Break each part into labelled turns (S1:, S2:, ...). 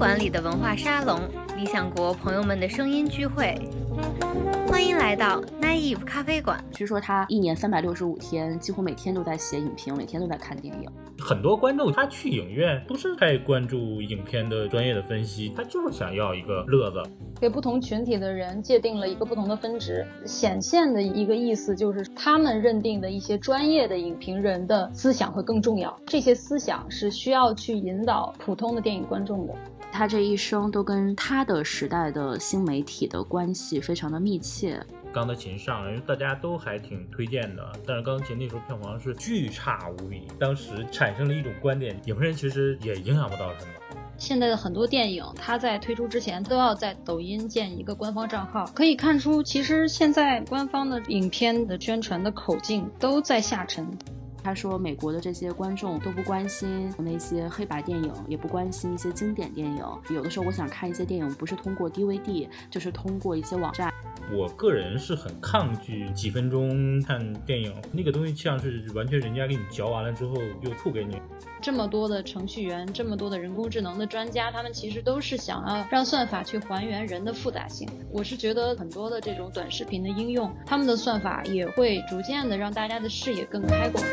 S1: 馆里的文化沙龙，理想国朋友们的声音聚会。欢迎来到 Naive 咖啡馆。
S2: 据说他一年三百六十五天，几乎每天都在写影评，每天都在看电影。
S3: 很多观众他去影院不是太关注影片的专业的分析，他就是想要一个乐子。
S4: 给不同群体的人界定了一个不同的分值，显现的一个意思就是他们认定的一些专业的影评人的思想会更重要。这些思想是需要去引导普通的电影观众的。
S2: 他这一生都跟他的时代的新媒体的关系非常的密切。
S3: 钢的琴上，因为大家都还挺推荐的，但是钢琴那时候票房是巨差无比。当时产生了一种观点，影评人其实也影响不到什么。
S4: 现在的很多电影，它在推出之前都要在抖音建一个官方账号，可以看出，其实现在官方的影片的宣传的口径都在下沉。
S2: 他说，美国的这些观众都不关心那些黑白电影，也不关心一些经典电影。有的时候，我想看一些电影，不是通过 DVD，就是通过一些网站。
S3: 我个人是很抗拒几分钟看电影，那个东西像是完全人家给你嚼完了之后又吐给你。
S4: 这么多的程序员，这么多的人工智能的专家，他们其实都是想要让算法去还原人的复杂性。我是觉得很多的这种短视频的应用，他们的算法也会逐渐的让大家的视野更开广。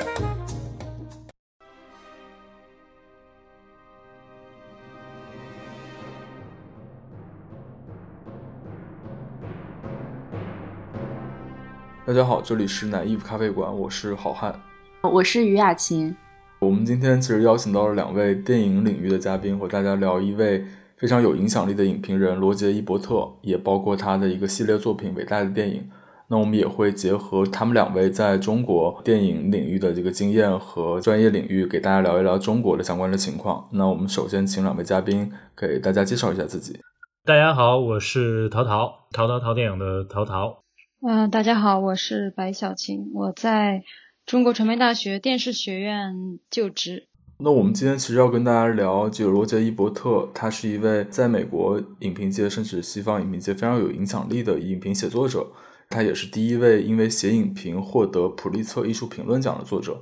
S5: 大家好，这里是奶衣服咖啡馆，我是好汉，
S2: 我是于雅琴。
S5: 我们今天其实邀请到了两位电影领域的嘉宾，和大家聊一位非常有影响力的影评人罗杰·伊伯特，也包括他的一个系列作品《伟大的电影》。那我们也会结合他们两位在中国电影领域的这个经验和专业领域，给大家聊一聊中国的相关的情况。那我们首先请两位嘉宾给大家介绍一下自己。
S3: 大家好，我是陶陶，陶陶陶电影的陶陶。
S4: 嗯，大家好，我是白小晴，我在中国传媒大学电视学院就职。
S5: 那我们今天其实要跟大家聊，就罗杰·伊伯特，他是一位在美国影评界甚至西方影评界非常有影响力的影评写作者，他也是第一位因为写影评获得普利策艺术评论奖的作者。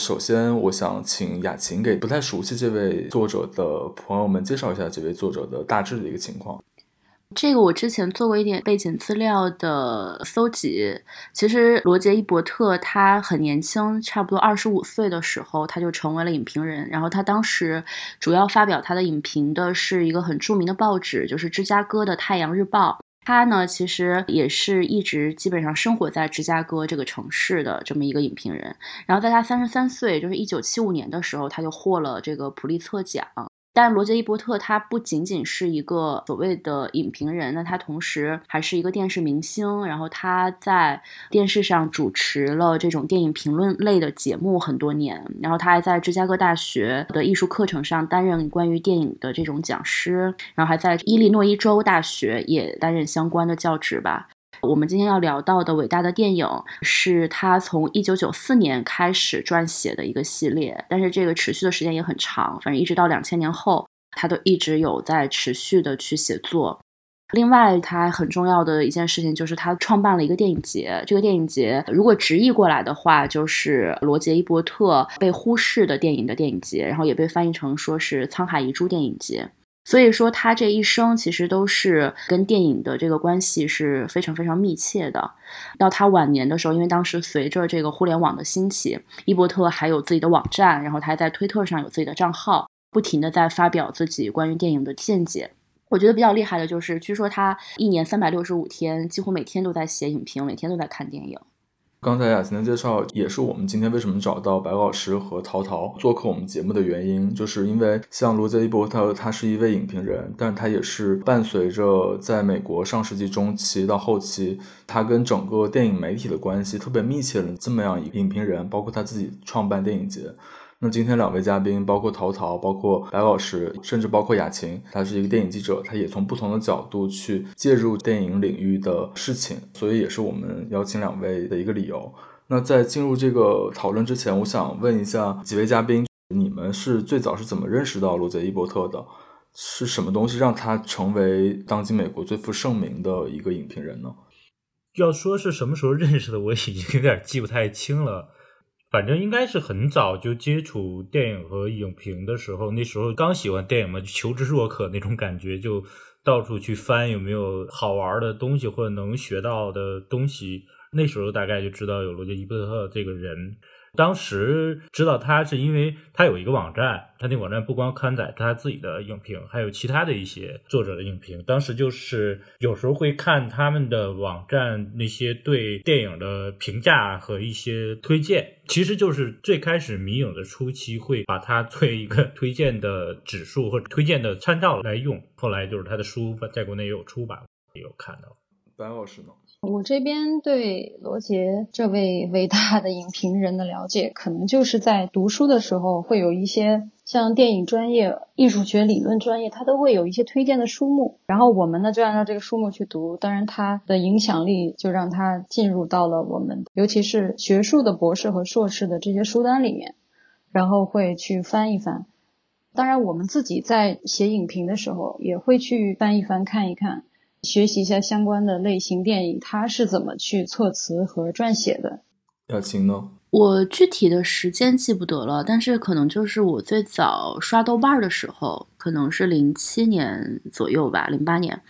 S5: 首先，我想请雅琴给不太熟悉这位作者的朋友们介绍一下这位作者的大致的一个情况。
S2: 这个我之前做过一点背景资料的搜集。其实罗杰·伊伯特他很年轻，差不多二十五岁的时候他就成为了影评人。然后他当时主要发表他的影评的是一个很著名的报纸，就是芝加哥的《太阳日报》。他呢，其实也是一直基本上生活在芝加哥这个城市的这么一个影评人。然后在他三十三岁，就是一九七五年的时候，他就获了这个普利策奖。但罗杰·伊伯特他不仅仅是一个所谓的影评人，那他同时还是一个电视明星。然后他在电视上主持了这种电影评论类的节目很多年。然后他还在芝加哥大学的艺术课程上担任关于电影的这种讲师，然后还在伊利诺伊州大学也担任相关的教职吧。我们今天要聊到的伟大的电影，是他从一九九四年开始撰写的一个系列，但是这个持续的时间也很长，反正一直到两千年后，他都一直有在持续的去写作。另外，他很重要的一件事情就是他创办了一个电影节，这个电影节如果直译过来的话，就是罗杰·伊伯特被忽视的电影的电影节，然后也被翻译成说是沧海遗珠电影节。所以说，他这一生其实都是跟电影的这个关系是非常非常密切的。到他晚年的时候，因为当时随着这个互联网的兴起，伊伯特还有自己的网站，然后他还在推特上有自己的账号，不停的在发表自己关于电影的见解。我觉得比较厉害的就是，据说他一年三百六十五天，几乎每天都在写影评，每天都在看电影。
S5: 刚才雅琴的介绍也是我们今天为什么找到白老师和陶陶做客我们节目的原因，就是因为像罗杰·伊伯特，他是一位影评人，但他也是伴随着在美国上世纪中期到后期，他跟整个电影媒体的关系特别密切的这么样一个影评人，包括他自己创办电影节。那今天两位嘉宾，包括陶陶，包括白老师，甚至包括雅琴，他是一个电影记者，他也从不同的角度去介入电影领域的事情，所以也是我们邀请两位的一个理由。那在进入这个讨论之前，我想问一下几位嘉宾，你们是最早是怎么认识到罗杰·伊伯特的？是什么东西让他成为当今美国最负盛名的一个影评人呢？
S3: 要说是什么时候认识的，我已经有点记不太清了。反正应该是很早就接触电影和影评的时候，那时候刚喜欢电影嘛，求知若渴那种感觉，就到处去翻有没有好玩的东西或者能学到的东西。那时候大概就知道有罗杰·伊伯特这个人。当时知道他是因为他有一个网站，他那网站不光刊载他自己的影评，还有其他的一些作者的影评。当时就是有时候会看他们的网站那些对电影的评价和一些推荐，其实就是最开始迷影的初期会把它作为一个推荐的指数或者推荐的参照来用。后来就是他的书在国内也有出版，也有看到。
S5: 白老师呢？
S4: 我这边对罗杰这位伟大的影评人的了解，可能就是在读书的时候会有一些像电影专业、艺术学理论专业，他都会有一些推荐的书目，然后我们呢就按照这个书目去读。当然，他的影响力就让他进入到了我们，尤其是学术的博士和硕士的这些书单里面，然后会去翻一翻。当然，我们自己在写影评的时候，也会去翻一翻看一看。学习一下相关的类型电影，它是怎么去措辞和撰写的？
S5: 表情呢？
S2: 我具体的时间记不得了，但是可能就是我最早刷豆瓣的时候，可能是零七年左右吧，零八年，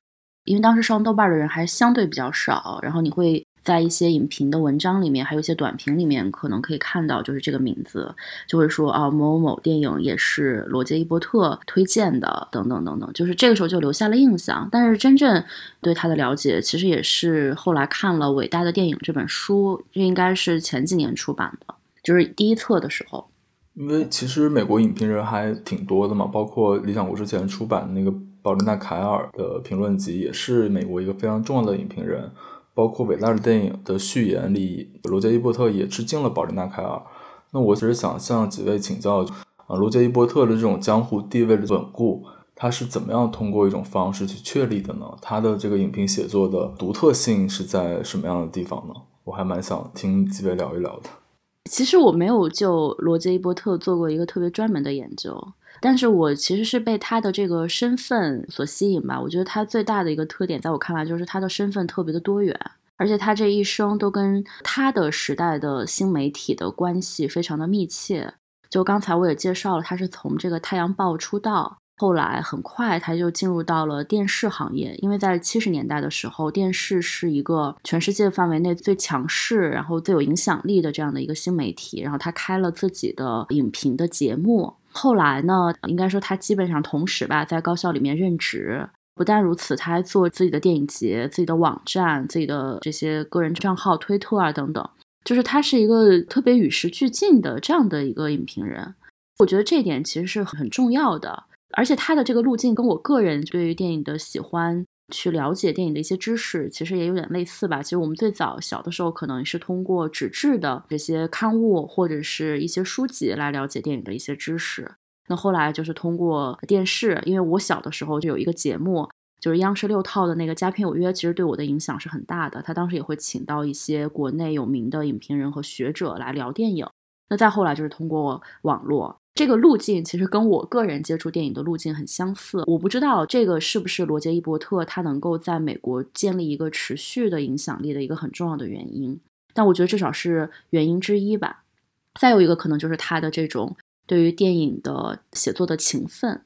S2: 因为当时上豆瓣的人还相对比较少，然后你会。在一些影评的文章里面，还有一些短评里面，可能可以看到，就是这个名字，就会说啊，某某电影也是罗杰伊伯特推荐的，等等等等，就是这个时候就留下了印象。但是真正对他的了解，其实也是后来看了《伟大的电影》这本书，这应该是前几年出版的，就是第一册的时候。
S5: 因为其实美国影评人还挺多的嘛，包括理想国之前出版的那个保琳娜·凯尔的评论集，也是美国一个非常重要的影评人。包括伟大的电影的序言里，罗杰伊伯特也致敬了保琳娜凯尔。那我只是想向几位请教，啊，罗杰伊伯特的这种江湖地位的稳固，他是怎么样通过一种方式去确立的呢？他的这个影评写作的独特性是在什么样的地方呢？我还蛮想听几位聊一聊的。
S2: 其实我没有就罗杰伊伯特做过一个特别专门的研究。但是我其实是被他的这个身份所吸引吧。我觉得他最大的一个特点，在我看来就是他的身份特别的多元，而且他这一生都跟他的时代的新媒体的关系非常的密切。就刚才我也介绍了，他是从这个《太阳报》出道，后来很快他就进入到了电视行业，因为在七十年代的时候，电视是一个全世界范围内最强势，然后最有影响力的这样的一个新媒体。然后他开了自己的影评的节目。后来呢，应该说他基本上同时吧，在高校里面任职。不但如此，他还做自己的电影节、自己的网站、自己的这些个人账号、推特啊等等。就是他是一个特别与时俱进的这样的一个影评人。我觉得这一点其实是很重要的。而且他的这个路径跟我个人对于电影的喜欢。去了解电影的一些知识，其实也有点类似吧。其实我们最早小的时候，可能是通过纸质的这些刊物或者是一些书籍来了解电影的一些知识。那后来就是通过电视，因为我小的时候就有一个节目，就是央视六套的那个《佳片有约》，其实对我的影响是很大的。他当时也会请到一些国内有名的影评人和学者来聊电影。那再后来就是通过网络。这个路径其实跟我个人接触电影的路径很相似。我不知道这个是不是罗杰·伊伯特他能够在美国建立一个持续的影响力的一个很重要的原因，但我觉得至少是原因之一吧。再有一个可能就是他的这种对于电影的写作的勤奋。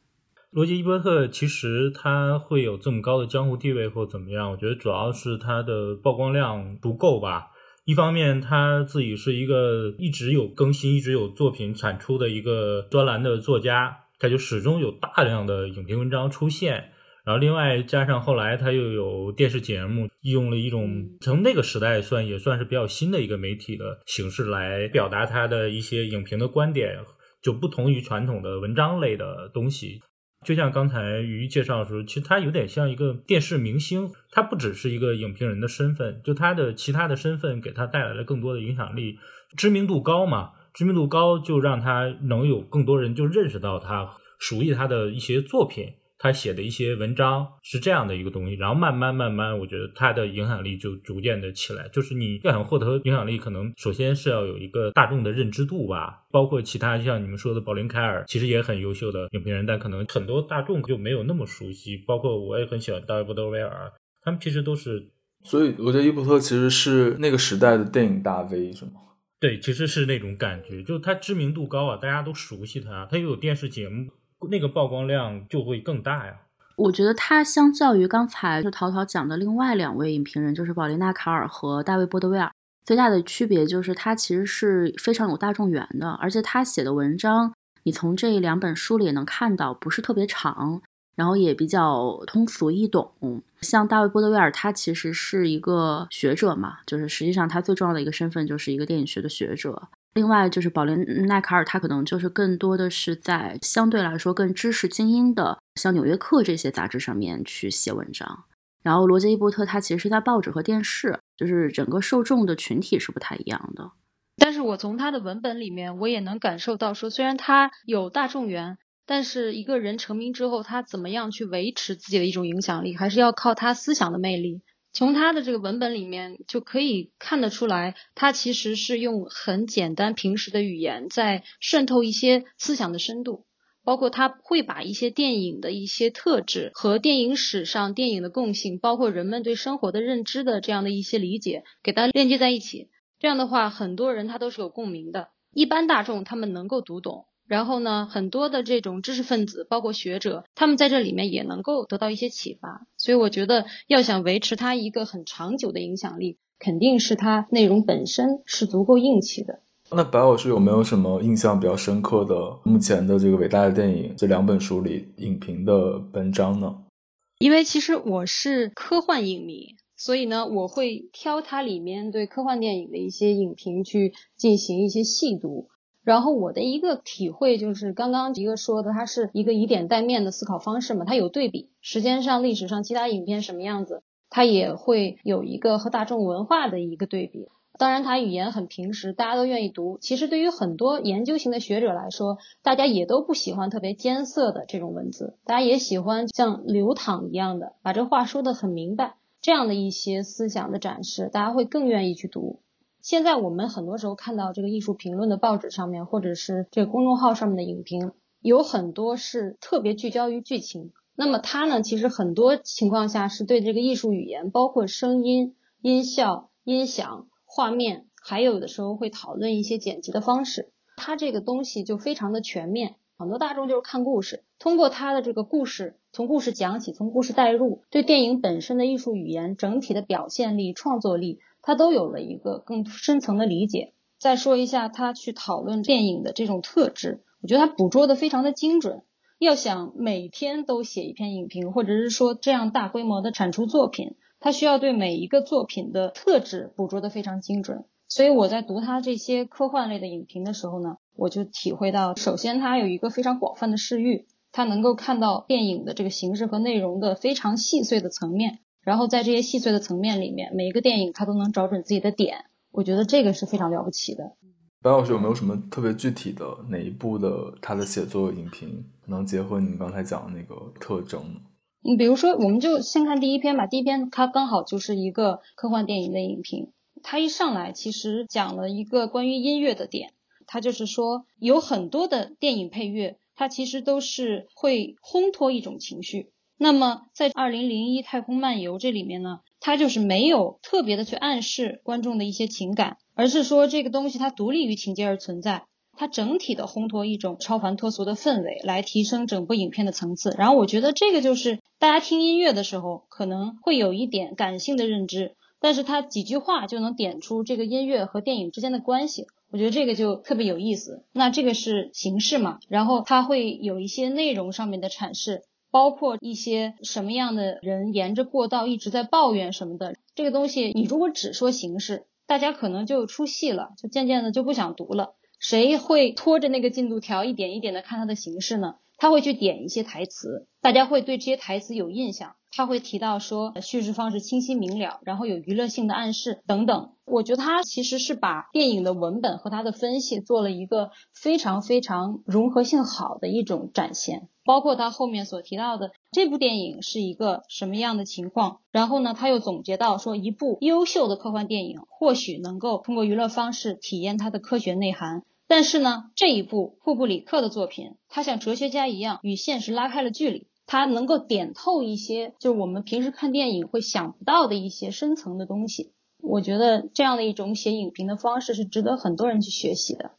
S3: 罗杰·伊伯特其实他会有这么高的江湖地位或怎么样？我觉得主要是他的曝光量不够吧。一方面，他自己是一个一直有更新、一直有作品产出的一个专栏的作家，他就始终有大量的影评文章出现。然后，另外加上后来他又有电视节目，用了一种从那个时代算也算是比较新的一个媒体的形式来表达他的一些影评的观点，就不同于传统的文章类的东西。就像刚才于介绍的时候，其实他有点像一个电视明星，他不只是一个影评人的身份，就他的其他的身份给他带来了更多的影响力，知名度高嘛，知名度高就让他能有更多人就认识到他，熟悉他的一些作品。他写的一些文章是这样的一个东西，然后慢慢慢慢，我觉得他的影响力就逐渐的起来。就是你要想获得影响力，可能首先是要有一个大众的认知度吧。包括其他像你们说的保林凯尔，其实也很优秀的影评人，但可能很多大众就没有那么熟悉。包括我也很喜欢大卫·波德威尔，他们其实都是。
S5: 所以我觉得·伊伯特其实是那个时代的电影大 V，是吗？
S3: 对，其实是那种感觉，就是他知名度高啊，大家都熟悉他，他又有电视节目，那个曝光量就会更大呀。
S2: 我觉得他相较于刚才就陶陶讲的另外两位影评人，就是保琳娜·卡尔和大卫·波德威尔，最大的区别就是他其实是非常有大众缘的，而且他写的文章，你从这两本书里也能看到，不是特别长。然后也比较通俗易懂，像大卫·波德威尔，他其实是一个学者嘛，就是实际上他最重要的一个身份就是一个电影学的学者。另外就是保琳奈卡尔，他可能就是更多的是在相对来说更知识精英的，像《纽约客》这些杂志上面去写文章。然后罗杰·伊伯特他其实是在报纸和电视，就是整个受众的群体是不太一样的。
S4: 但是我从他的文本里面，我也能感受到说，虽然他有大众缘。但是一个人成名之后，他怎么样去维持自己的一种影响力，还是要靠他思想的魅力。从他的这个文本里面就可以看得出来，他其实是用很简单平时的语言在渗透一些思想的深度，包括他会把一些电影的一些特质和电影史上电影的共性，包括人们对生活的认知的这样的一些理解，给它链接在一起。这样的话，很多人他都是有共鸣的，一般大众他们能够读懂。然后呢，很多的这种知识分子，包括学者，他们在这里面也能够得到一些启发。所以我觉得，要想维持它一个很长久的影响力，肯定是它内容本身是足够硬气的。
S5: 那白老师有没有什么印象比较深刻的目前的这个伟大的电影这两本书里影评的文章呢？
S4: 因为其实我是科幻影迷，所以呢，我会挑它里面对科幻电影的一些影评去进行一些细读。然后我的一个体会就是，刚刚一个说的，它是一个以点带面的思考方式嘛，它有对比，时间上、历史上其他影片什么样子，它也会有一个和大众文化的一个对比。当然，它语言很平实，大家都愿意读。其实对于很多研究型的学者来说，大家也都不喜欢特别艰涩的这种文字，大家也喜欢像流淌一样的，把这话说得很明白，这样的一些思想的展示，大家会更愿意去读。现在我们很多时候看到这个艺术评论的报纸上面，或者是这个公众号上面的影评，有很多是特别聚焦于剧情。那么它呢，其实很多情况下是对这个艺术语言，包括声音、音效、音响、画面，还有的时候会讨论一些剪辑的方式。它这个东西就非常的全面。很多大众就是看故事，通过它的这个故事，从故事讲起，从故事带入，对电影本身的艺术语言整体的表现力、创作力。他都有了一个更深层的理解。再说一下他去讨论电影的这种特质，我觉得他捕捉的非常的精准。要想每天都写一篇影评，或者是说这样大规模的产出作品，他需要对每一个作品的特质捕捉的非常精准。所以我在读他这些科幻类的影评的时候呢，我就体会到，首先他有一个非常广泛的视域，他能够看到电影的这个形式和内容的非常细碎的层面。然后在这些细碎的层面里面，每一个电影它都能找准自己的点，我觉得这个是非常了不起的。
S5: 白老师有没有什么特别具体的哪一部的他的写作影评能结合你刚才讲的那个特征？
S4: 你比如说，我们就先看第一篇吧。第一篇它刚好就是一个科幻电影的影评，它一上来其实讲了一个关于音乐的点，它就是说有很多的电影配乐，它其实都是会烘托一种情绪。那么，在《二零零一太空漫游》这里面呢，它就是没有特别的去暗示观众的一些情感，而是说这个东西它独立于情节而存在，它整体的烘托一种超凡脱俗的氛围，来提升整部影片的层次。然后我觉得这个就是大家听音乐的时候可能会有一点感性的认知，但是它几句话就能点出这个音乐和电影之间的关系，我觉得这个就特别有意思。那这个是形式嘛，然后它会有一些内容上面的阐释。包括一些什么样的人沿着过道一直在抱怨什么的，这个东西你如果只说形式，大家可能就出戏了，就渐渐的就不想读了。谁会拖着那个进度条一点一点的看它的形式呢？他会去点一些台词，大家会对这些台词有印象。他会提到说叙事方式清晰明了，然后有娱乐性的暗示等等。我觉得他其实是把电影的文本和他的分析做了一个非常非常融合性好的一种展现。包括他后面所提到的这部电影是一个什么样的情况，然后呢，他又总结到说，一部优秀的科幻电影或许能够通过娱乐方式体验它的科学内涵，但是呢，这一部库布里克的作品，他像哲学家一样与现实拉开了距离。它能够点透一些，就是我们平时看电影会想不到的一些深层的东西。我觉得这样的一种写影评的方式是值得很多人去学习的。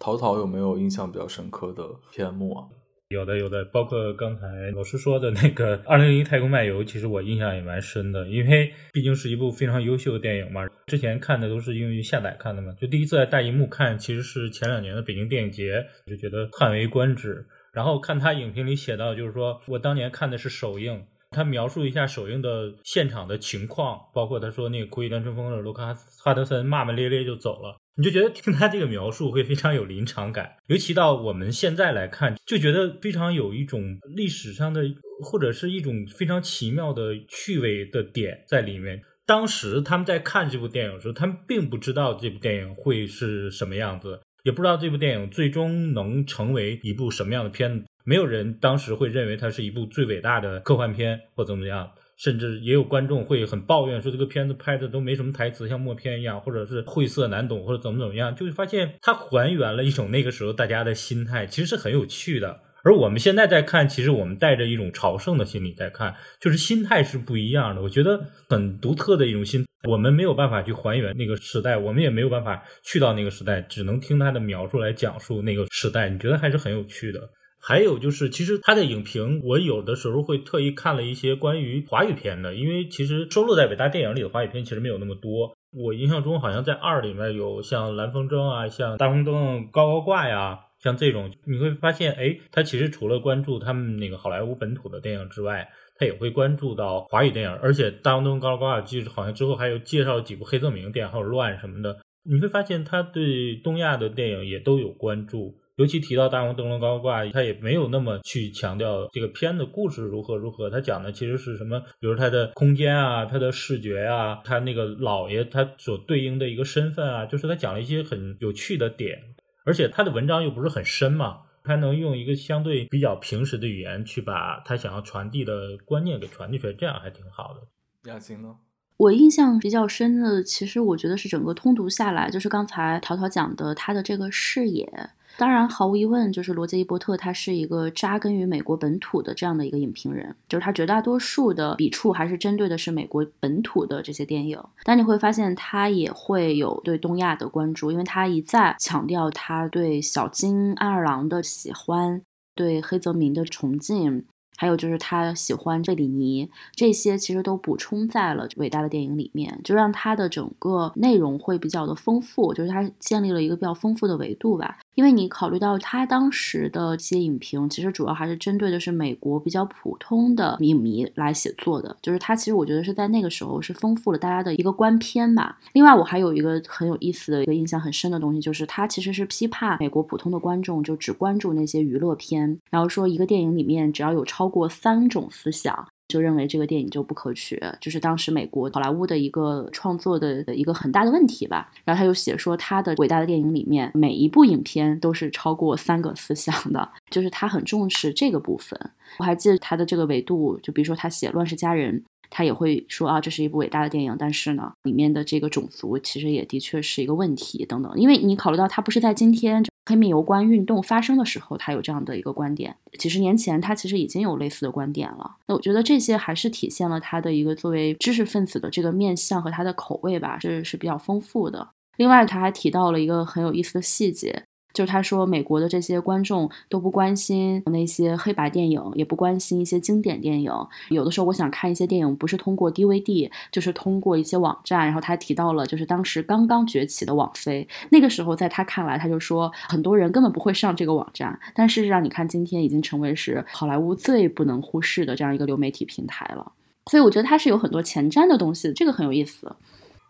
S5: 陶陶有没有印象比较深刻的片目啊？
S3: 有的有的，包括刚才老师说的那个《二零零一太空漫游》，其实我印象也蛮深的，因为毕竟是一部非常优秀的电影嘛。之前看的都是因为下载看的嘛，就第一次在大荧幕看，其实是前两年的北京电影节，就觉得叹为观止。然后看他影评里写到，就是说我当年看的是首映，他描述一下首映的现场的情况，包括他说那个《苦与单春风》的卢卡哈德森骂骂咧咧就走了。你就觉得听他这个描述会非常有临场感，尤其到我们现在来看，就觉得非常有一种历史上的或者是一种非常奇妙的趣味的点在里面。当时他们在看这部电影的时候，他们并不知道这部电影会是什么样子，也不知道这部电影最终能成为一部什么样的片子。没有人当时会认为它是一部最伟大的科幻片或怎么样。甚至也有观众会很抱怨说这个片子拍的都没什么台词，像默片一样，或者是晦涩难懂，或者怎么怎么样，就会发现它还原了一种那个时候大家的心态，其实是很有趣的。而我们现在在看，其实我们带着一种朝圣的心理在看，就是心态是不一样的。我觉得很独特的一种心，我们没有办法去还原那个时代，我们也没有办法去到那个时代，只能听他的描述来讲述那个时代。你觉得还是很有趣的。还有就是，其实他的影评，我有的时候会特意看了一些关于华语片的，因为其实收录在伟大电影里的华语片其实没有那么多。我印象中好像在二里面有像蓝风筝啊，像大红灯高高挂呀，像这种，你会发现，哎，他其实除了关注他们那个好莱坞本土的电影之外，他也会关注到华语电影，而且大红灯高高挂记好像之后还有介绍几部黑泽明电影，还有乱什么的，你会发现他对东亚的电影也都有关注。尤其提到大红灯笼高高挂，他也没有那么去强调这个片的故事如何如何，他讲的其实是什么？比如他的空间啊，他的视觉啊，他那个老爷他所对应的一个身份啊，就是他讲了一些很有趣的点，而且他的文章又不是很深嘛，他能用一个相对比较平实的语言去把他想要传递的观念给传递出来，这样还挺好的。
S5: 亚琴呢？
S2: 我印象比较深的，其实我觉得是整个通读下来，就是刚才淘淘讲的他的这个视野。当然，毫无疑问，就是罗杰·伊伯特，他是一个扎根于美国本土的这样的一个影评人，就是他绝大多数的笔触还是针对的是美国本土的这些电影。但你会发现，他也会有对东亚的关注，因为他一再强调他对小金安二郎的喜欢，对黑泽明的崇敬。还有就是他喜欢贝里尼，这些其实都补充在了伟大的电影里面，就让他的整个内容会比较的丰富，就是他建立了一个比较丰富的维度吧。因为你考虑到他当时的这些影评，其实主要还是针对的是美国比较普通的影迷来写作的，就是他其实我觉得是在那个时候是丰富了大家的一个观片吧。另外，我还有一个很有意思的一个印象很深的东西，就是他其实是批判美国普通的观众就只关注那些娱乐片，然后说一个电影里面只要有超过三种思想。就认为这个电影就不可取，就是当时美国好莱坞的一个创作的一个很大的问题吧。然后他又写说，他的伟大的电影里面每一部影片都是超过三个思想的，就是他很重视这个部分。我还记得他的这个维度，就比如说他写《乱世佳人》，他也会说啊，这是一部伟大的电影，但是呢，里面的这个种族其实也的确是一个问题等等。因为你考虑到他不是在今天。黑米油关运动发生的时候，他有这样的一个观点。几十年前，他其实已经有类似的观点了。那我觉得这些还是体现了他的一个作为知识分子的这个面相和他的口味吧，这是比较丰富的。另外，他还提到了一个很有意思的细节。就是他说，美国的这些观众都不关心那些黑白电影，也不关心一些经典电影。有的时候，我想看一些电影，不是通过 DVD，就是通过一些网站。然后他提到了，就是当时刚刚崛起的网飞。那个时候，在他看来，他就说很多人根本不会上这个网站。但事实上，你看今天已经成为是好莱坞最不能忽视的这样一个流媒体平台了。所以我觉得它是有很多前瞻的东西，这个很有意思。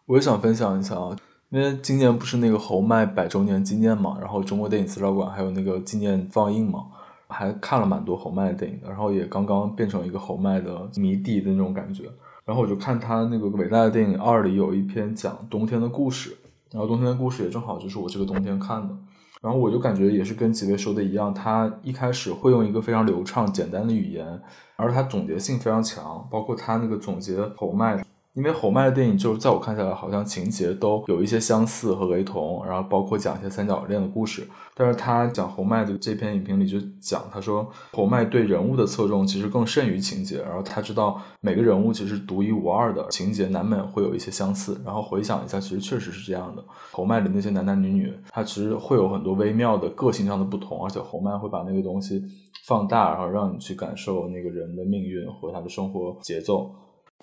S5: 我也想分享一下啊。因为今年不是那个侯麦百周年纪念嘛，然后中国电影资料馆还有那个纪念放映嘛，还看了蛮多侯麦的电影的，然后也刚刚变成一个侯麦的迷弟的那种感觉。然后我就看他那个伟大的电影二里有一篇讲冬天的故事，然后冬天的故事也正好就是我这个冬天看的，然后我就感觉也是跟几位说的一样，他一开始会用一个非常流畅简单的语言，而他总结性非常强，包括他那个总结侯麦。因为侯麦的电影，就是在我看下来，好像情节都有一些相似和雷同，然后包括讲一些三角恋的故事。但是他讲侯麦的这篇影评里就讲，他说侯麦对人物的侧重其实更甚于情节，然后他知道每个人物其实独一无二的，情节难免会有一些相似。然后回想一下，其实确实是这样的。侯麦的那些男男女女，他其实会有很多微妙的个性上的不同，而且侯麦会把那个东西放大，然后让你去感受那个人的命运和他的生活节奏。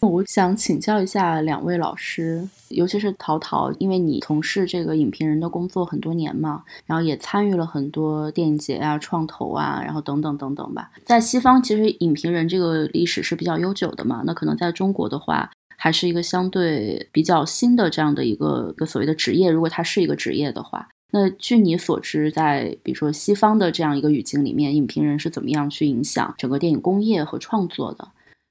S2: 我想请教一下两位老师，尤其是陶陶，因为你从事这个影评人的工作很多年嘛，然后也参与了很多电影节啊、创投啊，然后等等等等吧。在西方，其实影评人这个历史是比较悠久的嘛，那可能在中国的话，还是一个相对比较新的这样的一个个所谓的职业。如果它是一个职业的话，那据你所知，在比如说西方的这样一个语境里面，影评人是怎么样去影响整个电影工业和创作的？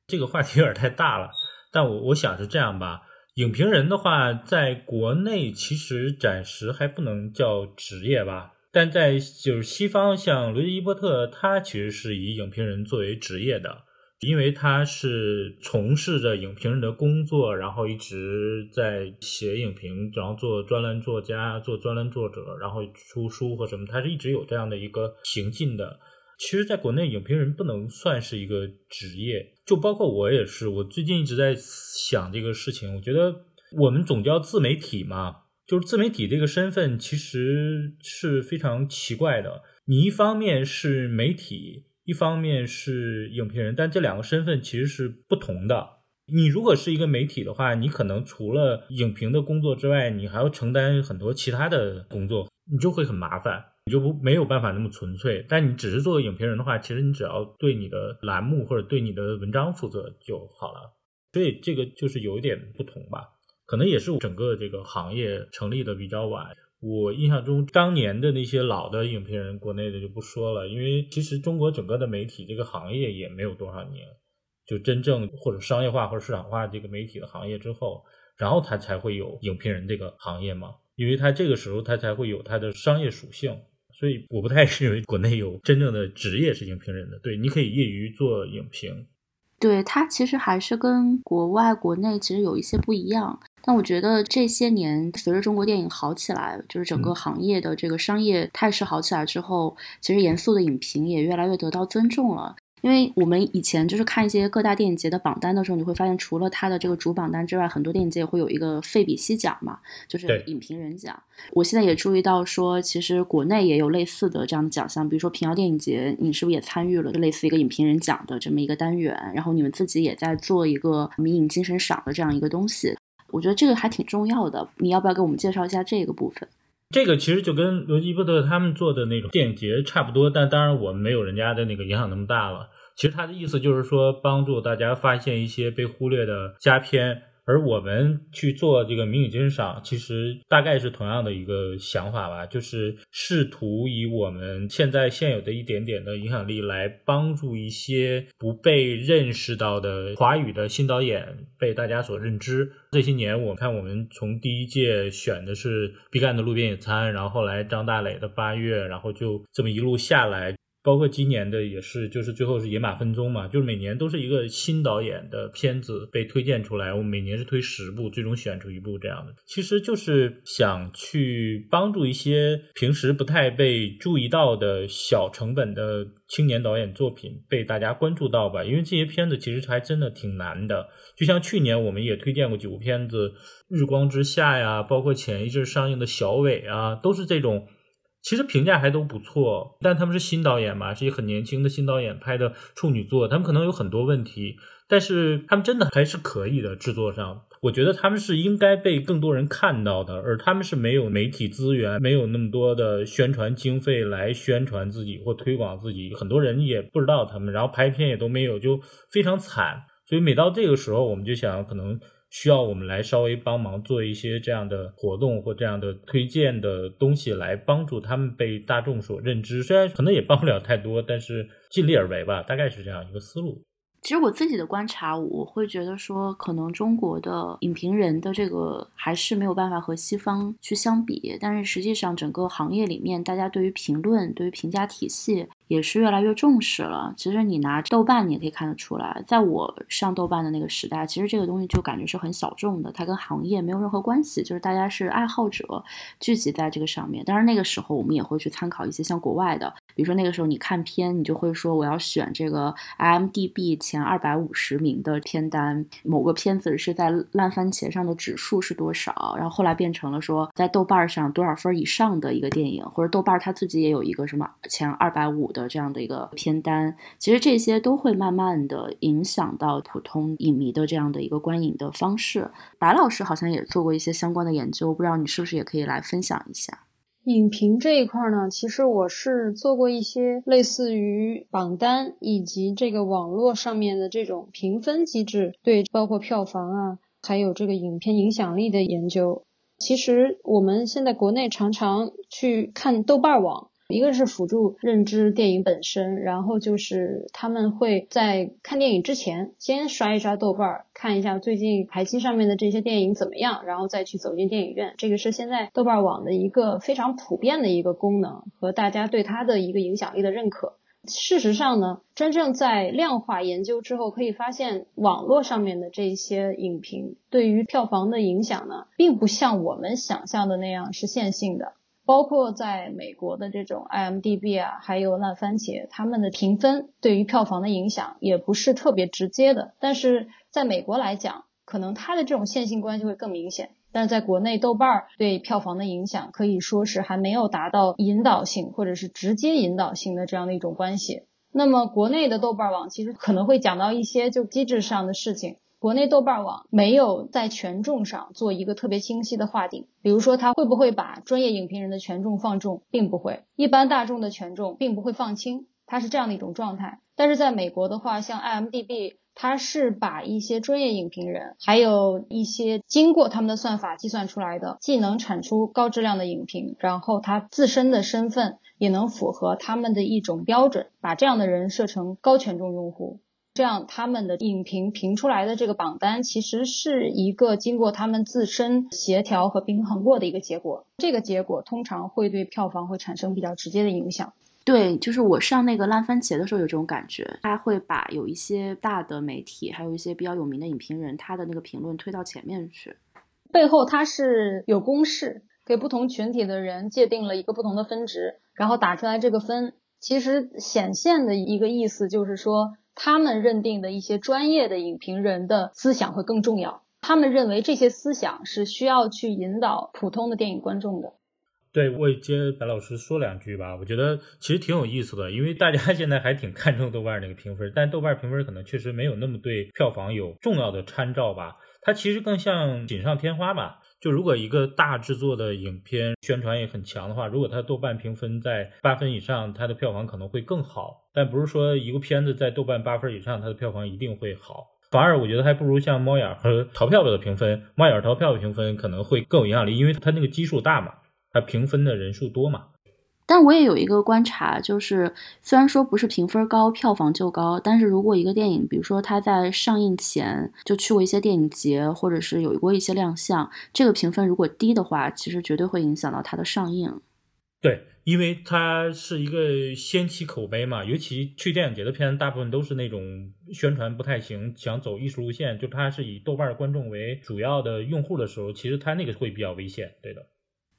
S3: 这个话题有点太大了，但我我想是这样吧。影评人的话，在国内其实暂时还不能叫职业吧，但在就是西方，像罗杰伊伯特，他其实是以影评人作为职业的，因为他是从事着影评人的工作，然后一直在写影评，然后做专栏作家、做专栏作者，然后出书或什么，他是一直有这样的一个行进的。其实，在国内，影评人不能算是一个职业，就包括我也是。我最近一直在想这个事情。我觉得我们总叫自媒体嘛，就是自媒体这个身份其实是非常奇怪的。你一方面是媒体，一方面是影评人，但这两个身份其实是不同的。你如果是一个媒体的话，你可能除了影评的工作之外，你还要承担很多其他的工作，你就会很麻烦。你就不没有办法那么纯粹，但你只是做个影评人的话，其实你只要对你的栏目或者对你的文章负责就好了。所以这个就是有一点不同吧，可能也是整个这个行业成立的比较晚。我印象中，当年的那些老的影评人，国内的就不说了，因为其实中国整个的媒体这个行业也没有多少年，就真正或者商业化或者市场化这个媒体的行业之后，然后它才会有影评人这个行业嘛，因为它这个时候它才会有它的商业属性。所以我不太认为国内有真正的职业是影评人的。对，你可以业余做影评。
S2: 对它其实还是跟国外、国内其实有一些不一样。但我觉得这些年随着中国电影好起来，就是整个行业的这个商业态势好起来之后，其实严肃的影评也越来越得到尊重了。因为我们以前就是看一些各大电影节的榜单的时候，你会发现，除了它的这个主榜单之外，很多电影节会有一个费比西奖嘛，就是影评人奖。我现在也注意到说，其实国内也有类似的这样的奖项，比如说平遥电影节，你是不是也参与了类似一个影评人奖的这么一个单元？然后你们自己也在做一个迷影精神赏的这样一个东西，我觉得这个还挺重要的。你要不要给我们介绍一下这个部分？
S3: 这个其实就跟罗伊伯特他们做的那种电影节差不多，但当然我们没有人家的那个影响那么大了。其实他的意思就是说，帮助大家发现一些被忽略的佳片，而我们去做这个迷你精神赏，其实大概是同样的一个想法吧，就是试图以我们现在现有的一点点的影响力，来帮助一些不被认识到的华语的新导演被大家所认知。这些年，我看我们从第一届选的是毕赣的《路边野餐》，然后后来张大磊的《八月》，然后就这么一路下来。包括今年的也是，就是最后是《野马分鬃》嘛，就是每年都是一个新导演的片子被推荐出来，我们每年是推十部，最终选出一部这样的。其实就是想去帮助一些平时不太被注意到的小成本的青年导演作品被大家关注到吧，因为这些片子其实还真的挺难的。就像去年我们也推荐过几部片子，《日光之下》呀，包括前一阵上映的《小伟》啊，都是这种。其实评价还都不错，但他们是新导演嘛，是一很年轻的新导演拍的处女作，他们可能有很多问题，但是他们真的还是可以的。制作上，我觉得他们是应该被更多人看到的，而他们是没有媒体资源，没有那么多的宣传经费来宣传自己或推广自己，很多人也不知道他们，然后拍片也都没有，就非常惨。所以每到这个时候，我们就想可能。需要我们来稍微帮忙做一些这样的活动或这样的推荐的东西，来帮助他们被大众所认知。虽然可能也帮不了太多，但是尽力而为吧，大概是这样一个思路。
S2: 其实我自己的观察，我会觉得说，可能中国的影评人的这个还是没有办法和西方去相比。但是实际上，整个行业里面，大家对于评论、对于评价体系也是越来越重视了。其实你拿豆瓣，你也可以看得出来，在我上豆瓣的那个时代，其实这个东西就感觉是很小众的，它跟行业没有任何关系，就是大家是爱好者聚集在这个上面。当然那个时候，我们也会去参考一些像国外的，比如说那个时候你看片，你就会说我要选这个 IMDB。前二百五十名的片单，某个片子是在烂番茄上的指数是多少？然后后来变成了说在豆瓣上多少分以上的一个电影，或者豆瓣它自己也有一个什么前二百五的这样的一个片单。其实这些都会慢慢的影响到普通影迷的这样的一个观影的方式。白老师好像也做过一些相关的研究，不知道你是不是也可以来分享一下？
S4: 影评这一块呢，其实我是做过一些类似于榜单以及这个网络上面的这种评分机制，对，包括票房啊，还有这个影片影响力的研究。其实我们现在国内常常去看豆瓣网。一个是辅助认知电影本身，然后就是他们会在看电影之前先刷一刷豆瓣，看一下最近排期上面的这些电影怎么样，然后再去走进电影院。这个是现在豆瓣网的一个非常普遍的一个功能和大家对它的一个影响力的认可。事实上呢，真正在量化研究之后，可以发现网络上面的这些影评对于票房的影响呢，并不像我们想象的那样是线性的。包括在美国的这种 IMDB 啊，还有烂番茄，他们的评分对于票房的影响也不是特别直接的。但是在美国来讲，可能它的这种线性关系会更明显。但是在国内，豆瓣儿对票房的影响可以说是还没有达到引导性或者是直接引导性的这样的一种关系。那么国内的豆瓣网其实可能会讲到一些就机制上的事情。国内豆瓣网没有在权重上做一个特别清晰的划定，比如说它会不会把专业影评人的权重放重，并不会；一般大众的权重并不会放轻，它是这样的一种状态。但是在美国的话，像 IMDB，它是把一些专业影评人，还有一些经过他们的算法计算出来的，既能产出高质量的影评，然后他自身的身份也能符合他们的一种标准，把这样的人设成高权重用户。这样，他们的影评评出来的这个榜单，其实是一个经过他们自身协调和平衡过的一个结果。这个结果通常会对票房会产生比较直接的影响。
S2: 对，就是我上那个烂番茄的时候有这种感觉，他会把有一些大的媒体，还有一些比较有名的影评人，他的那个评论推到前面去。
S4: 背后它是有公式，给不同群体的人界定了一个不同的分值，然后打出来这个分，其实显现的一个意思就是说。他们认定的一些专业的影评人的思想会更重要，他们认为这些思想是需要去引导普通的电影观众的。
S3: 对，我也接白老师说两句吧。我觉得其实挺有意思的，因为大家现在还挺看重豆瓣那个评分，但豆瓣评分可能确实没有那么对票房有重要的参照吧。它其实更像锦上添花吧。就如果一个大制作的影片宣传也很强的话，如果它豆瓣评分在八分以上，它的票房可能会更好。但不是说一个片子在豆瓣八分以上，它的票房一定会好。反而我觉得还不如像猫眼和淘票票的评分，猫眼淘票的评分可能会更有影响力，因为它那个基数大嘛，它评分的人数多嘛。
S2: 但我也有一个观察，就是虽然说不是评分高，票房就高，但是如果一个电影，比如说它在上映前就去过一些电影节，或者是有过一些亮相，这个评分如果低的话，其实绝对会影响到它的上映。
S3: 对，因为它是一个先期口碑嘛，尤其去电影节的片，大部分都是那种宣传不太行，想走艺术路线，就它是以豆瓣观众为主要的用户的时候，其实它那个会比较危险，对的。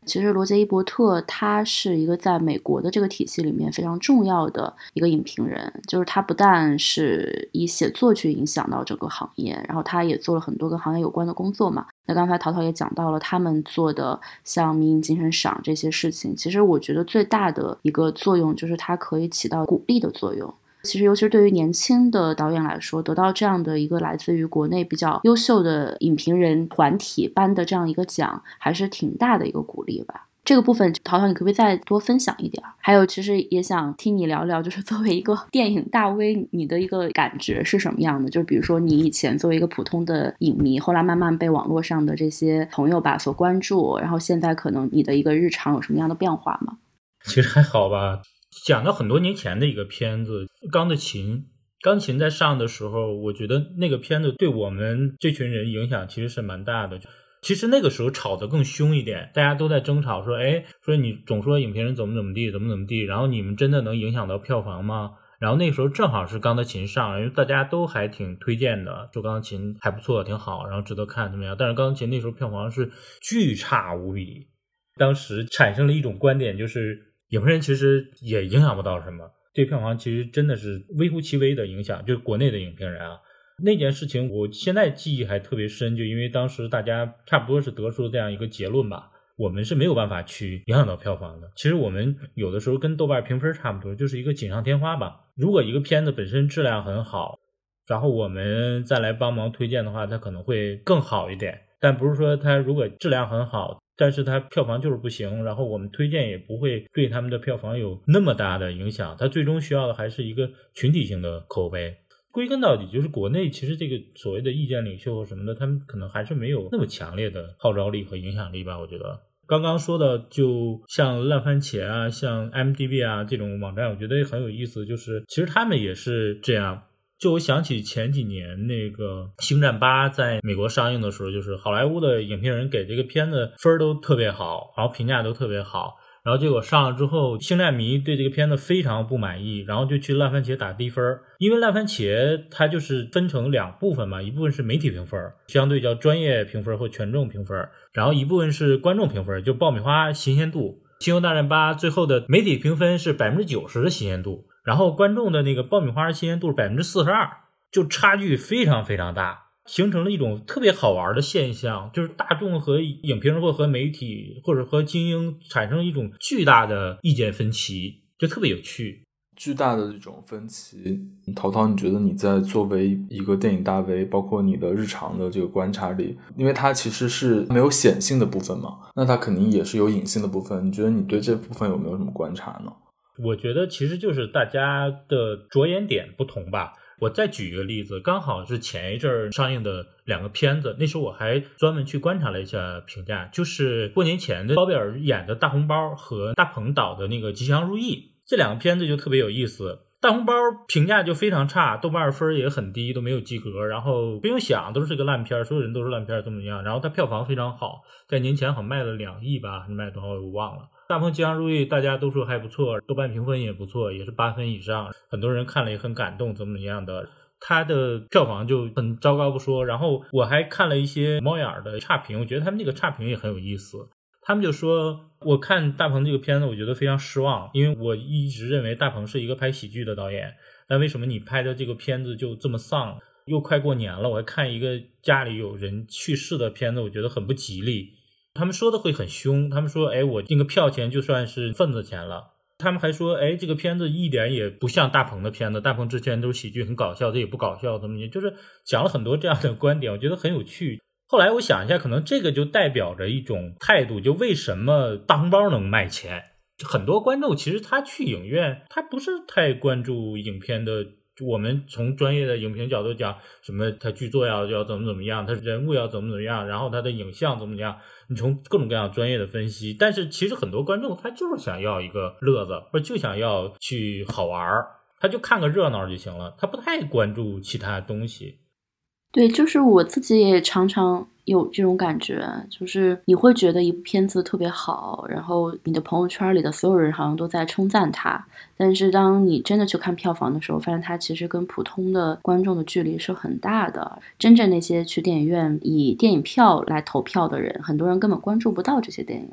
S2: 其实罗杰伊伯特他是一个在美国的这个体系里面非常重要的一个影评人，就是他不但是以写作去影响到整个行业，然后他也做了很多跟行业有关的工作嘛。那刚才淘淘也讲到了他们做的像民营精神赏这些事情，其实我觉得最大的一个作用就是它可以起到鼓励的作用。其实，尤其是对于年轻的导演来说，得到这样的一个来自于国内比较优秀的影评人团体颁的这样一个奖，还是挺大的一个鼓励吧。这个部分，淘淘，你可不可以再多分享一点？还有，其实也想听你聊聊，就是作为一个 电影大 V，你的一个感觉是什么样的？就比如说，你以前作为一个普通的影迷，后来慢慢被网络上的这些朋友吧所关注，然后现在可能你的一个日常有什么样的变化吗？
S3: 其实还好吧。讲到很多年前的一个片子《钢的琴》，钢琴在上的时候，我觉得那个片子对我们这群人影响其实是蛮大的。其实那个时候吵得更凶一点，大家都在争吵，说：“哎，说你总说影评人怎么怎么地，怎么怎么地，然后你们真的能影响到票房吗？”然后那时候正好是钢的琴上，因为大家都还挺推荐的，说钢琴还不错，挺好，然后值得看怎么样？但是钢琴那时候票房是巨差无比，当时产生了一种观点，就是影评人其实也影响不到什么，对票房其实真的是微乎其微的影响，就是国内的影评人啊。那件事情我现在记忆还特别深，就因为当时大家差不多是得出这样一个结论吧，我们是没有办法去影响到票房的。其实我们有的时候跟豆瓣评分差不多，就是一个锦上添花吧。如果一个片子本身质量很好，然后我们再来帮忙推荐的话，它可能会更好一点。但不是说它如果质量很好，但是它票房就是不行，然后我们推荐也不会对他们的票房有那么大的影响。它最终需要的还是一个群体性的口碑。归根到底，就是国内其实这个所谓的意见领袖什么的，他们可能还是没有那么强烈的号召力和影响力吧。我觉得刚刚说的，就像烂番茄啊，像 M D B 啊这种网站，我觉得也很有意思。就是其实他们也是这样。就我想起前几年那个《星战八》在美国上映的时候，就是好莱坞的影评人给这个片子分儿都特别好，然后评价都特别好。然后结果上了之后，星战迷对这个片子非常不满意，然后就去烂番茄打低分儿因为烂番茄它就是分成两部分嘛，一部分是媒体评分，相对叫专业评分或权重评分，然后一部分是观众评分，就爆米花新鲜度。《星球大战八》最后的媒体评分是百分之九十的新鲜度，然后观众的那个爆米花新鲜度是百分之四十二，就差距非常非常大。形成了一种特别好玩的现象，就是大众和影评人或和媒体或者和精英产生一种巨大的意见分歧，就特别有趣。
S5: 巨大的这种分歧，陶陶，你觉得你在作为一个电影大 V，包括你的日常的这个观察里，因为它其实是没有显性的部分嘛，那它肯定也是有隐性的部分。你觉得你对这部分有没有什么观察呢？
S3: 我觉得其实就是大家的着眼点不同吧。我再举一个例子，刚好是前一阵儿上映的两个片子，那时候我还专门去观察了一下评价，就是过年前的包贝尔演的《大红包》和大鹏导的那个《吉祥如意》，这两个片子就特别有意思。大红包评价就非常差，豆瓣分也很低，都没有及格。然后不用想，都是个烂片，所有人都是烂片，怎么怎么样？然后它票房非常好，在年前好像卖了两亿吧，还是卖多少我忘了。大鹏吉祥如意，大家都说还不错，豆瓣评分也不错，也是八分以上，很多人看了也很感动，怎么怎么样的。它的票房就很糟糕不说，然后我还看了一些猫眼的差评，我觉得他们那个差评也很有意思。他们就说，我看大鹏这个片子，我觉得非常失望，因为我一直认为大鹏是一个拍喜剧的导演，但为什么你拍的这个片子就这么丧？又快过年了，我还看一个家里有人去世的片子，我觉得很不吉利。他们说的会很凶，他们说：“哎，我那个票钱就算是份子钱了。”他们还说：“哎，这个片子一点也不像大鹏的片子，大鹏之前都是喜剧，很搞笑，这也不搞笑，怎么就是讲了很多这样的观点，我觉得很有趣。后来我想一下，可能这个就代表着一种态度，就为什么大红包能卖钱？很多观众其实他去影院，他不是太关注影片的。”我们从专业的影评角度讲，什么他剧作要要怎么怎么样，他人物要怎么怎么样，然后他的影像怎么怎么样，你从各种各样专业的分析。但是其实很多观众他就是想要一个乐子，或者就想要去好玩儿，他就看个热闹就行了，他不太关注其他东西。
S2: 对，就是我自己也常常有这种感觉，就是你会觉得一部片子特别好，然后你的朋友圈里的所有人好像都在称赞它，但是当你真的去看票房的时候，发现它其实跟普通的观众的距离是很大的。真正那些去电影院以电影票来投票的人，很多人根本关注不到这些电影。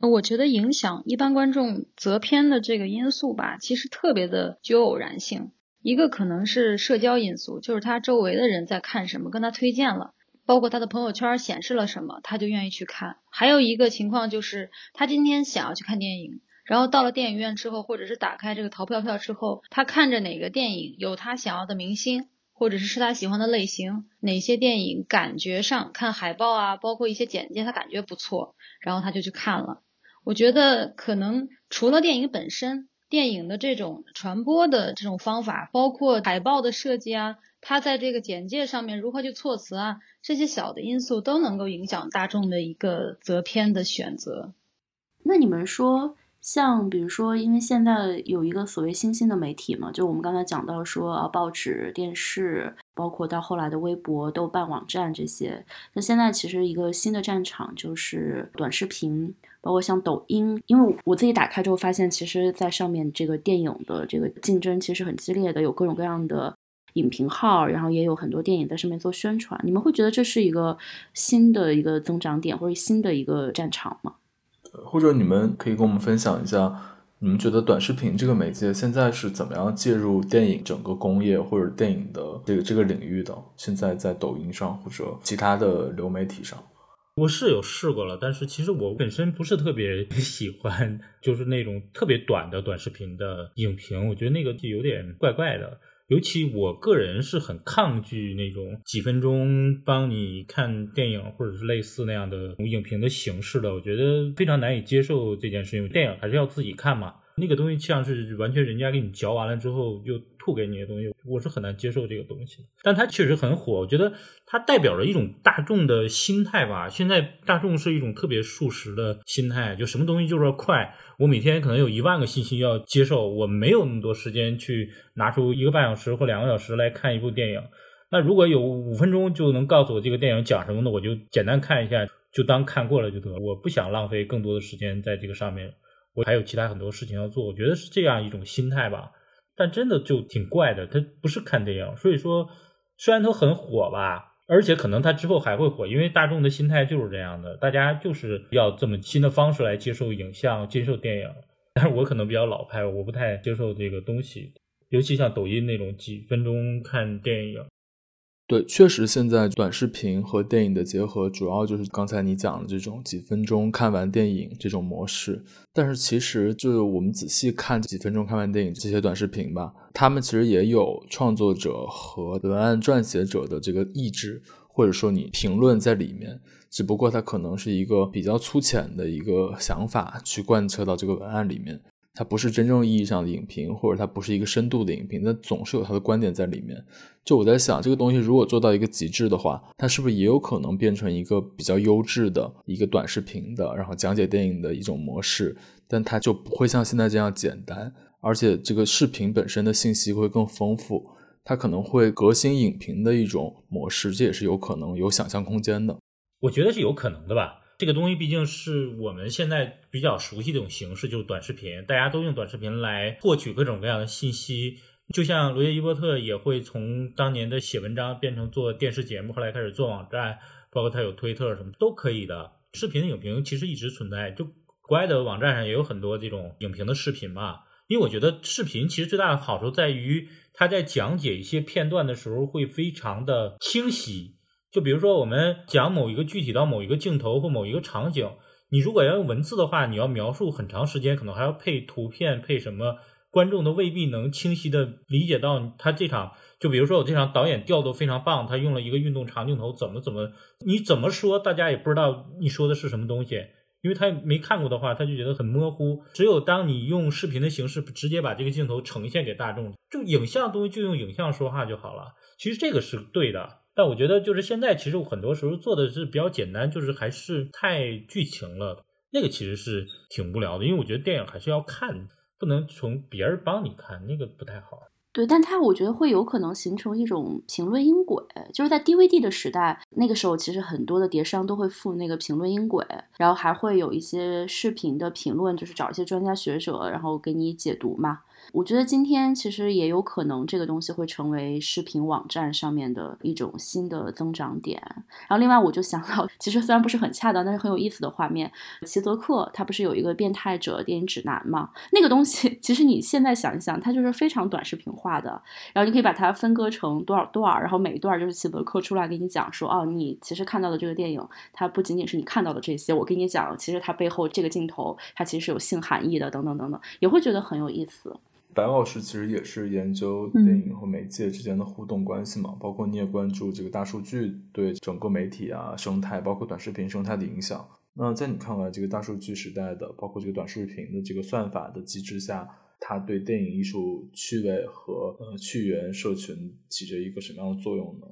S4: 我觉得影响一般观众择片的这个因素吧，其实特别的具有偶然性。一个可能是社交因素，就是他周围的人在看什么，跟他推荐了，包括他的朋友圈显示了什么，他就愿意去看。还有一个情况就是他今天想要去看电影，然后到了电影院之后，或者是打开这个淘票票之后，他看着哪个电影有他想要的明星，或者是是他喜欢的类型，哪些电影感觉上看海报啊，包括一些简介，他感觉不错，然后他就去看了。我觉得可能除了电影本身。电影的这种传播的这种方法，包括海报的设计啊，它在这个简介上面如何去措辞啊，这些小的因素都能够影响大众的一个择片的选择。
S2: 那你们说，像比如说，因为现在有一个所谓新兴的媒体嘛，就我们刚才讲到说啊，报纸、电视，包括到后来的微博、豆瓣网站这些。那现在其实一个新的战场就是短视频，包括像抖音。因为我自己打开之后发现，其实在上面这个电影的这个竞争其实很激烈的，有各种各样的影评号，然后也有很多电影在上面做宣传。你们会觉得这是一个新的一个增长点，或者新的一个战场吗？
S5: 或者你们可以跟我们分享一下，你们觉得短视频这个媒介现在是怎么样介入电影整个工业或者电影的这个这个领域的？现在在抖音上或者其他的流媒体上，
S3: 我是有试过了，但是其实我本身不是特别 喜欢，就是那种特别短的短视频的影评，我觉得那个就有点怪怪的。尤其我个人是很抗拒那种几分钟帮你看电影或者是类似那样的影评的形式的，我觉得非常难以接受这件事情。电影还是要自己看嘛。那个东西像是完全人家给你嚼完了之后就吐给你的东西，我是很难接受这个东西。但它确实很火，我觉得它代表着一种大众的心态吧。现在大众是一种特别速食的心态，就什么东西就是要快。我每天可能有一万个信息要接受，我没有那么多时间去拿出一个半小时或两个小时来看一部电影。那如果有五分钟就能告诉我这个电影讲什么的，我就简单看一下，就当看过了就得了。我不想浪费更多的时间在这个上面。我还有其他很多事情要做，我觉得是这样一种心态吧。但真的就挺怪的，它不是看电影，所以说虽然它很火吧，而且可能它之后还会火，因为大众的心态就是这样的，大家就是要这么新的方式来接受影像、接受电影。但是我可能比较老派，我不太接受这个东西，尤其像抖音那种几分钟看电影。
S5: 对，确实，现在短视频和电影的结合，主要就是刚才你讲的这种几分钟看完电影这种模式。但是，其实就是我们仔细看几分钟看完电影这些短视频吧，他们其实也有创作者和文案撰写者的这个意志，或者说你评论在里面。只不过它可能是一个比较粗浅的一个想法去贯彻到这个文案里面。它不是真正意义上的影评，或者它不是一个深度的影评，那总是有它的观点在里面。就我在想，这个东西如果做到一个极致的话，它是不是也有可能变成一个比较优质的一个短视频的，然后讲解电影的一种模式？但它就不会像现在这样简单，而且这个视频本身的信息会更丰富，它可能会革新影评的一种模式，这也是有可能有想象空间的。
S3: 我觉得是有可能的吧。这个东西毕竟是我们现在比较熟悉的一种形式，就是短视频，大家都用短视频来获取各种各样的信息。就像罗杰伊伯特也会从当年的写文章变成做电视节目，后来开始做网站，包括他有推特什么都可以的。视频的影评其实一直存在，就国外的网站上也有很多这种影评的视频嘛。因为我觉得视频其实最大的好处在于，它在讲解一些片段的时候会非常的清晰。就比如说，我们讲某一个具体到某一个镜头或某一个场景，你如果要用文字的话，你要描述很长时间，可能还要配图片，配什么，观众都未必能清晰的理解到他这场。就比如说，我这场导演调度非常棒，他用了一个运动长镜头，怎么怎么，你怎么说，大家也不知道你说的是什么东西，因为他没看过的话，他就觉得很模糊。只有当你用视频的形式直接把这个镜头呈现给大众，就影像东西就用影像说话就好了。其实这个是对的。但我觉得，就是现在，其实我很多时候做的是比较简单，就是还是太剧情了。那个其实是挺无聊的，因为我觉得电影还是要看，不能从别人帮你看，那个不太好。
S2: 对，但它我觉得会有可能形成一种评论音轨，就是在 DVD 的时代，那个时候其实很多的碟商都会附那个评论音轨，然后还会有一些视频的评论，就是找一些专家学者，然后给你解读嘛。我觉得今天其实也有可能这个东西会成为视频网站上面的一种新的增长点。然后另外我就想到，其实虽然不是很恰当，但是很有意思的画面。齐泽克他不是有一个变态者电影指南吗？那个东西 其实你现在想一想，它就是非常短视频化的。然后你可以把它分割成多少段，然后每一段就是齐泽克出来给你讲说，哦，你其实看到的这个电影，它不仅仅是你看到的这些，我跟你讲，其实它背后这个镜头，它其实是有性含义的，等等等等，也会觉得很有意思。
S5: 白老师其实也是研究电影和媒介之间的互动关系嘛，包括你也关注这个大数据对整个媒体啊生态，包括短视频生态的影响。那在你看来，这个大数据时代的，包括这个短视频的这个算法的机制下，它对电影艺术趣味和呃趣源社群起着一个什么样的作用呢？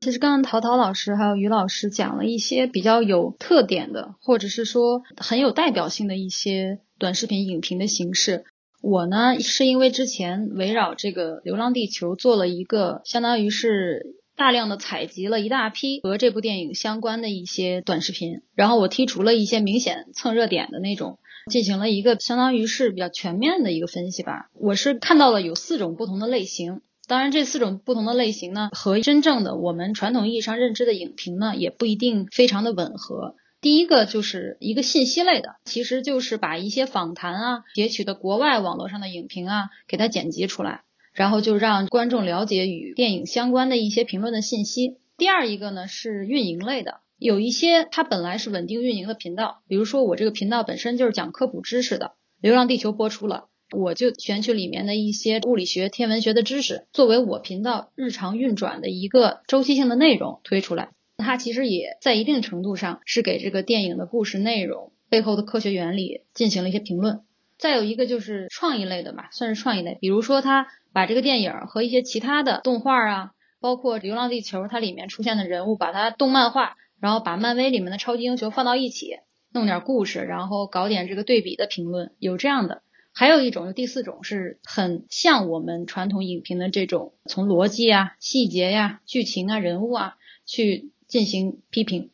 S4: 其实刚刚陶陶老师还有于老师讲了一些比较有特点的，或者是说很有代表性的一些。短视频影评的形式。我呢是因为之前围绕这个《流浪地球》做了一个，相当于是大量的采集了一大批和这部电影相关的一些短视频，然后我剔除了一些明显蹭热点的那种，进行了一个相当于是比较全面的一个分析吧。我是看到了有四种不同的类型。当然，这四种不同的类型呢，和真正的我们传统意义上认知的影评呢，也不一定非常的吻合。第一个就是一个信息类的，其实就是把一些访谈啊、截取的国外网络上的影评啊，给它剪辑出来，然后就让观众了解与电影相关的一些评论的信息。第二一个呢是运营类的，有一些它本来是稳定运营的频道，比如说我这个频道本身就是讲科普知识的，《流浪地球》播出了。我就选取里面的一些物理学、天文学的知识，作为我频道日常运转的一个周期性的内容推出来。它其实也在一定程度上是给这个电影的故事内容背后的科学原理进行了一些评论。再有一个就是创意类的吧，算是创意类，比如说他把这个电影和一些其他的动画啊，包括《流浪地球》它里面出现的人物，把它动漫化，然后把漫威里面的超级英雄放到一起，弄点故事，然后搞点这个对比的评论，有这样的。还有一种，第四种是很像我们传统影评的这种，从逻辑啊、细节呀、剧情啊、人物啊去进行批评，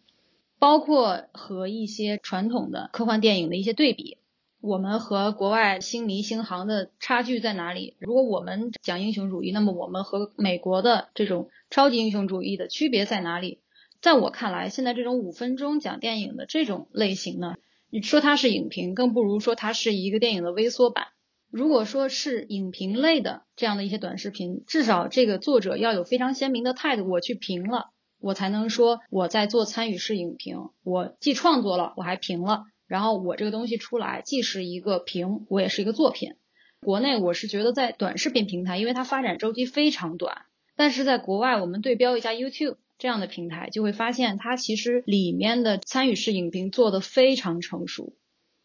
S4: 包括和一些传统的科幻电影的一些对比。我们和国外星迷星航的差距在哪里？如果我们讲英雄主义，那么我们和美国的这种超级英雄主义的区别在哪里？在我看来，现在这种五分钟讲电影的这种类型呢？你说它是影评，更不如说它是一个电影的微缩版。如果说是影评类的这样的一些短视频，至少这个作者要有非常鲜明的态度，我去评了，我才能说我在做参与式影评。我既创作了，我还评了，然后我这个东西出来，既是一个评，我也是一个作品。国内我是觉得在短视频平台，因为它发展周期非常短，但是在国外，我们对标一下 YouTube。这样的平台就会发现，它其实里面的参与式影评做得非常成熟。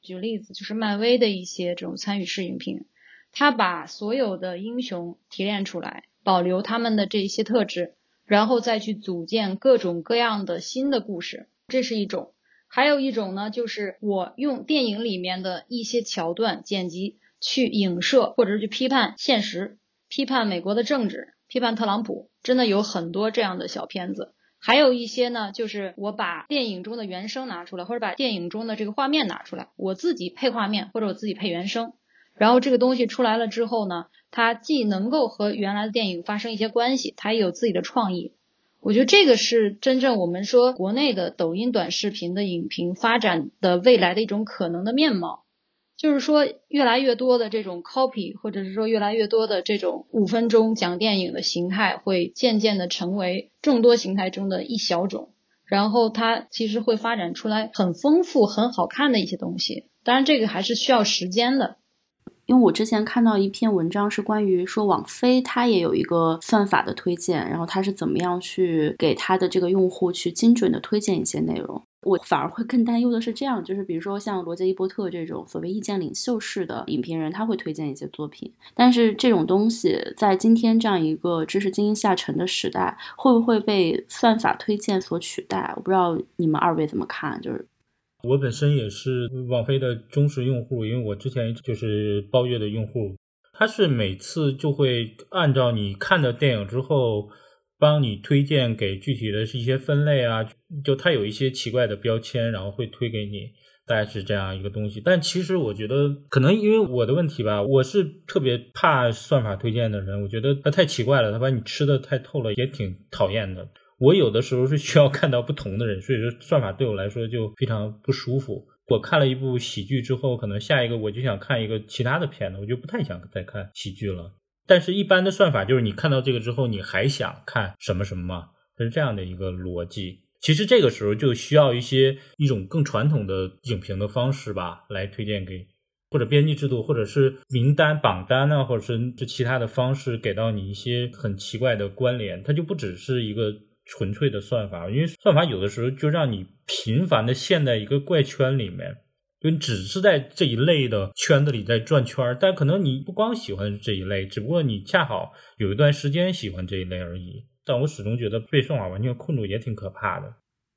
S4: 举例子，就是漫威的一些这种参与式影评，它把所有的英雄提炼出来，保留他们的这一些特质，然后再去组建各种各样的新的故事，这是一种。还有一种呢，就是我用电影里面的一些桥段剪辑去影射，或者是去批判现实，批判美国的政治。批判特朗普真的有很多这样的小片子，还有一些呢，就是我把电影中的原声拿出来，或者把电影中的这个画面拿出来，我自己配画面或者我自己配原声，然后这个东西出来了之后呢，它既能够和原来的电影发生一些关系，它也有自己的创意。我觉得这个是真正我们说国内的抖音短视频的影评发展的未来的一种可能的面貌。就是说，越来越多的这种 copy，或者是说越来越多的这种五分钟讲电影的形态，会渐渐的成为众多形态中的一小种。然后它其实会发展出来很丰富、很好看的一些东西。当然，这个还是需要时间的。
S2: 因为我之前看到一篇文章，是关于说网飞它也有一个算法的推荐，然后它是怎么样去给它的这个用户去精准的推荐一些内容。我反而会更担忧的是，这样就是比如说像罗杰·伊伯特这种所谓意见领袖式的影评人，他会推荐一些作品，但是这种东西在今天这样一个知识精英下沉的时代，会不会被算法推荐所取代？我不知道你们二位怎么看？就是
S3: 我本身也是网飞的忠实用户，因为我之前就是包月的用户，他是每次就会按照你看的电影之后。帮你推荐给具体的是一些分类啊，就它有一些奇怪的标签，然后会推给你，大概是这样一个东西。但其实我觉得，可能因为我的问题吧，我是特别怕算法推荐的人，我觉得它太奇怪了，它把你吃的太透了，也挺讨厌的。我有的时候是需要看到不同的人，所以说算法对我来说就非常不舒服。我看了一部喜剧之后，可能下一个我就想看一个其他的片子，我就不太想再看喜剧了。但是，一般的算法就是你看到这个之后，你还想看什么什么吗？它是这样的一个逻辑。其实这个时候就需要一些一种更传统的影评的方式吧，来推荐给或者编辑制度，或者是名单榜单啊，或者是这其他的方式给到你一些很奇怪的关联。它就不只是一个纯粹的算法，因为算法有的时候就让你频繁的陷在一个怪圈里面。就你只是在这一类的圈子里在转圈儿，但可能你不光喜欢这一类，只不过你恰好有一段时间喜欢这一类而已。但我始终觉得被算法完全困住也挺可怕的。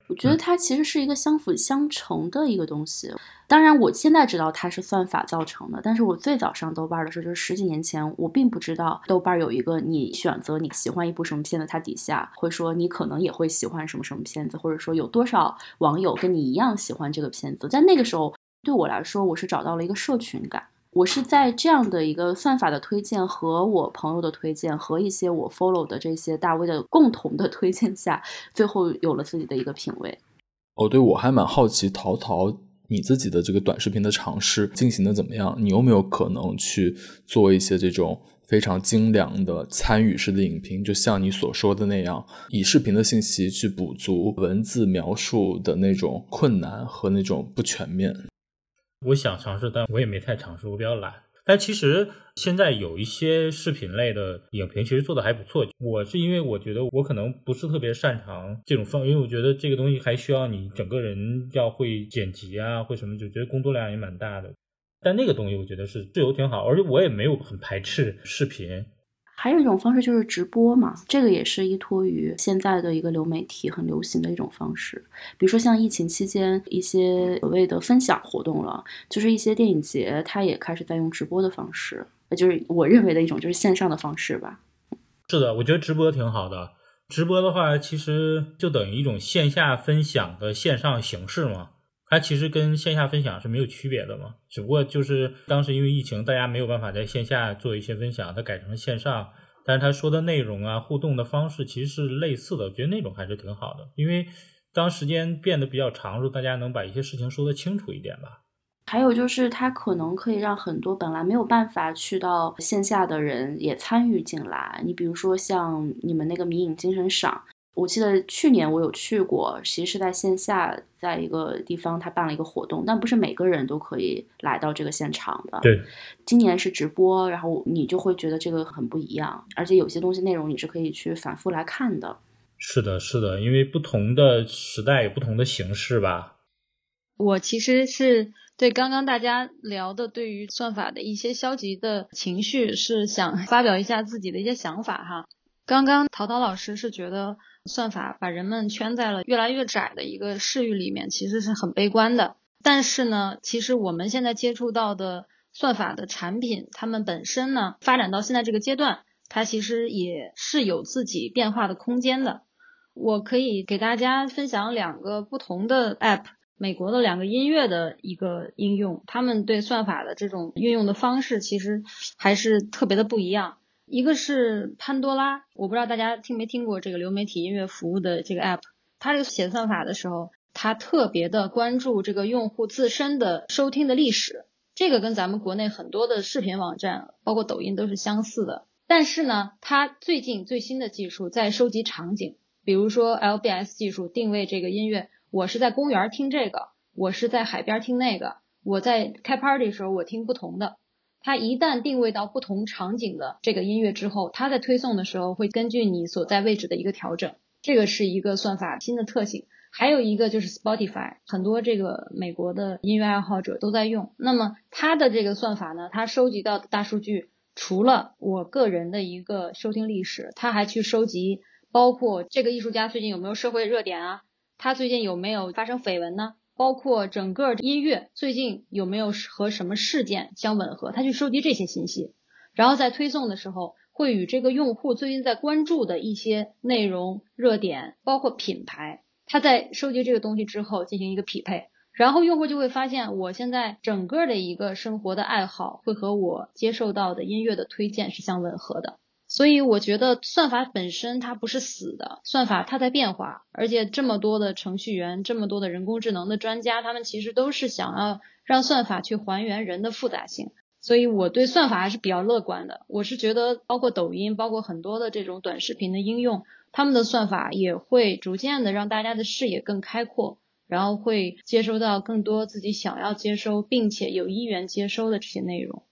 S2: 我觉得它其实是一个相辅相成的一个东西。当然，我现在知道它是算法造成的，但是我最早上豆瓣的时候，就是十几年前，我并不知道豆瓣有一个你选择你喜欢一部什么片子，它底下会说你可能也会喜欢什么什么片子，或者说有多少网友跟你一样喜欢这个片子。在那个时候，对我来说，我是找到了一个社群感。我是在这样的一个算法的推荐和我朋友的推荐和一些我 follow 的这些大 V 的共同的推荐下，最后有了自己的一个品味。
S5: 哦，对，我还蛮好奇，淘淘你自己的这个短视频的尝试进行的怎么样？你有没有可能去做一些这种非常精良的参与式的影评？就像你所说的那样，以视频的信息去补足文字描述的那种困难和那种不全面。
S3: 我想尝试，但我也没太尝试，我比较懒。但其实现在有一些视频类的影评，其实做的还不错。我是因为我觉得我可能不是特别擅长这种方，因为我觉得这个东西还需要你整个人要会剪辑啊，会什么，就觉得工作量也蛮大的。但那个东西我觉得是自由挺好，而且我也没有很排斥视频。
S2: 还有一种方式就是直播嘛，这个也是依托于现在的一个流媒体很流行的一种方式。比如说像疫情期间一些所谓的分享活动了，就是一些电影节，它也开始在用直播的方式，就是我认为的一种就是线上的方式吧。
S3: 是的，我觉得直播挺好的。直播的话，其实就等于一种线下分享的线上形式嘛。它其实跟线下分享是没有区别的嘛，只不过就是当时因为疫情，大家没有办法在线下做一些分享，它改成了线上。但是他说的内容啊，互动的方式其实是类似的，我觉得那种还是挺好的。因为当时间变得比较长时候，大家能把一些事情说得清楚一点吧。
S2: 还有就是，它可能可以让很多本来没有办法去到线下的人也参与进来。你比如说像你们那个迷影精神赏。我记得去年我有去过，其实是在线下，在一个地方他办了一个活动，但不是每个人都可以来到这个现场的。
S3: 对，
S2: 今年是直播，然后你就会觉得这个很不一样，而且有些东西内容你是可以去反复来看的。
S3: 是的，是的，因为不同的时代有不同的形式吧。
S4: 我其实是对刚刚大家聊的对于算法的一些消极的情绪，是想发表一下自己的一些想法哈。刚刚陶陶老师是觉得。算法把人们圈在了越来越窄的一个视域里面，其实是很悲观的。但是呢，其实我们现在接触到的算法的产品，它们本身呢，发展到现在这个阶段，它其实也是有自己变化的空间的。我可以给大家分享两个不同的 App，美国的两个音乐的一个应用，他们对算法的这种运用的方式，其实还是特别的不一样。一个是潘多拉，我不知道大家听没听过这个流媒体音乐服务的这个 app。它这个写算法的时候，它特别的关注这个用户自身的收听的历史，这个跟咱们国内很多的视频网站，包括抖音都是相似的。但是呢，它最近最新的技术在收集场景，比如说 LBS 技术定位这个音乐，我是在公园听这个，我是在海边听那个，我在开 party 的时候我听不同的。它一旦定位到不同场景的这个音乐之后，它在推送的时候会根据你所在位置的一个调整，这个是一个算法新的特性。还有一个就是 Spotify，很多这个美国的音乐爱好者都在用。那么它的这个算法呢，它收集到的大数据，除了我个人的一个收听历史，它还去收集包括这个艺术家最近有没有社会热点啊，他最近有没有发生绯闻呢？包括整个音乐最近有没有和什么事件相吻合，他去收集这些信息，然后在推送的时候会与这个用户最近在关注的一些内容、热点，包括品牌，他在收集这个东西之后进行一个匹配，然后用户就会发现，我现在整个的一个生活的爱好会和我接受到的音乐的推荐是相吻合的。所以我觉得算法本身它不是死的，算法它在变化，而且这么多的程序员，这么多的人工智能的专家，他们其实都是想要让算法去还原人的复杂性。所以我对算法还是比较乐观的。我是觉得，包括抖音，包括很多的这种短视频的应用，他们的算法也会逐渐的让大家的视野更开阔，然后会接收到更多自己想要接收并且有意愿接收的这些内容。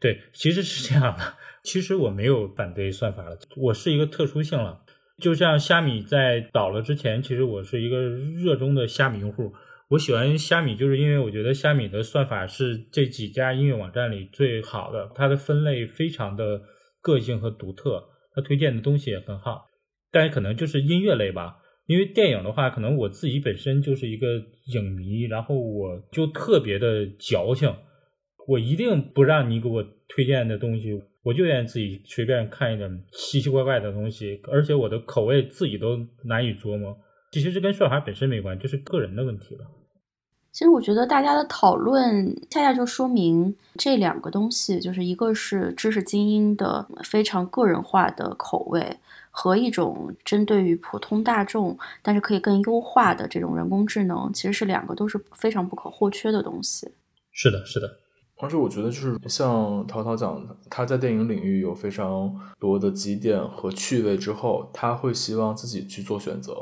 S3: 对，其实是这样的。其实我没有反对算法了，我是一个特殊性了。就像虾米在倒了之前，其实我是一个热衷的虾米用户。我喜欢虾米，就是因为我觉得虾米的算法是这几家音乐网站里最好的，它的分类非常的个性和独特，它推荐的东西也很好。但是可能就是音乐类吧，因为电影的话，可能我自己本身就是一个影迷，然后我就特别的矫情，我一定不让你给我推荐的东西，我就愿意自己随便看一点奇奇怪怪的东西，而且我的口味自己都难以琢磨。其实这跟算法本身没关，就是个人的问题了。
S2: 其实我觉得大家的讨论恰恰就说明这两个东西，就是一个是知识精英的非常个人化的口味，和一种针对于普通大众但是可以更优化的这种人工智能，其实是两个都是非常不可或缺的东西。
S3: 是的，是的。
S5: 而且我觉得就是像陶陶讲的，他在电影领域有非常多的积淀和趣味之后，他会希望自己去做选择。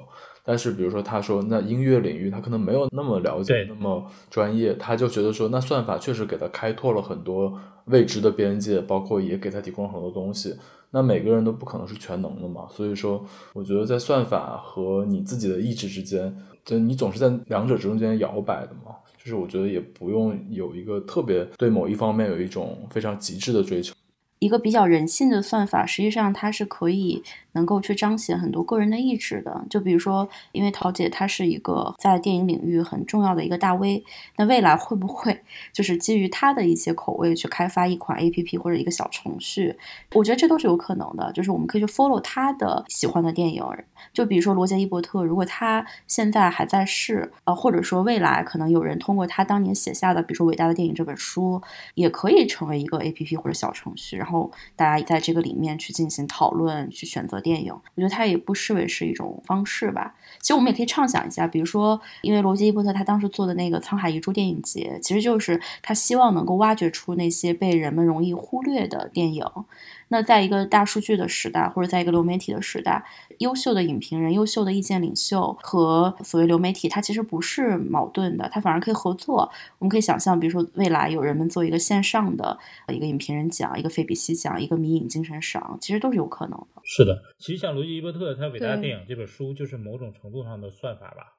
S5: 但是，比如说，他说那音乐领域他可能没有那么了解，那么专业，他就觉得说，那算法确实给他开拓了很多未知的边界，包括也给他提供了很多东西。那每个人都不可能是全能的嘛，所以说，我觉得在算法和你自己的意志之间，就你总是在两者中间摇摆的嘛。就是我觉得也不用有一个特别对某一方面有一种非常极致的追求。
S2: 一个比较人性的算法，实际上它是可以。能够去彰显很多个人的意志的，就比如说，因为桃姐她是一个在电影领域很重要的一个大 V，那未来会不会就是基于她的一些口味去开发一款 APP 或者一个小程序？我觉得这都是有可能的，就是我们可以去 follow 她的喜欢的电影，就比如说罗杰伊伯特，如果他现在还在世，呃，或者说未来可能有人通过他当年写下的，比如说《伟大的电影》这本书，也可以成为一个 APP 或者小程序，然后大家在这个里面去进行讨论，去选择。电影，我觉得它也不失为是一种方式吧。其实我们也可以畅想一下，比如说，因为罗杰伊伯特他当时做的那个沧海遗珠电影节，其实就是他希望能够挖掘出那些被人们容易忽略的电影。那在一个大数据的时代，或者在一个流媒体的时代，优秀的影评人、优秀的意见领袖和所谓流媒体，它其实不是矛盾的，它反而可以合作。我们可以想象，比如说未来有人们做一个线上的一个影评人奖、一个费比西奖、一个迷影精神赏，其实都是有可能的。
S3: 是的，其实像罗杰伊伯特他《伟大的电影》这本书，就是某种程度上的算法吧。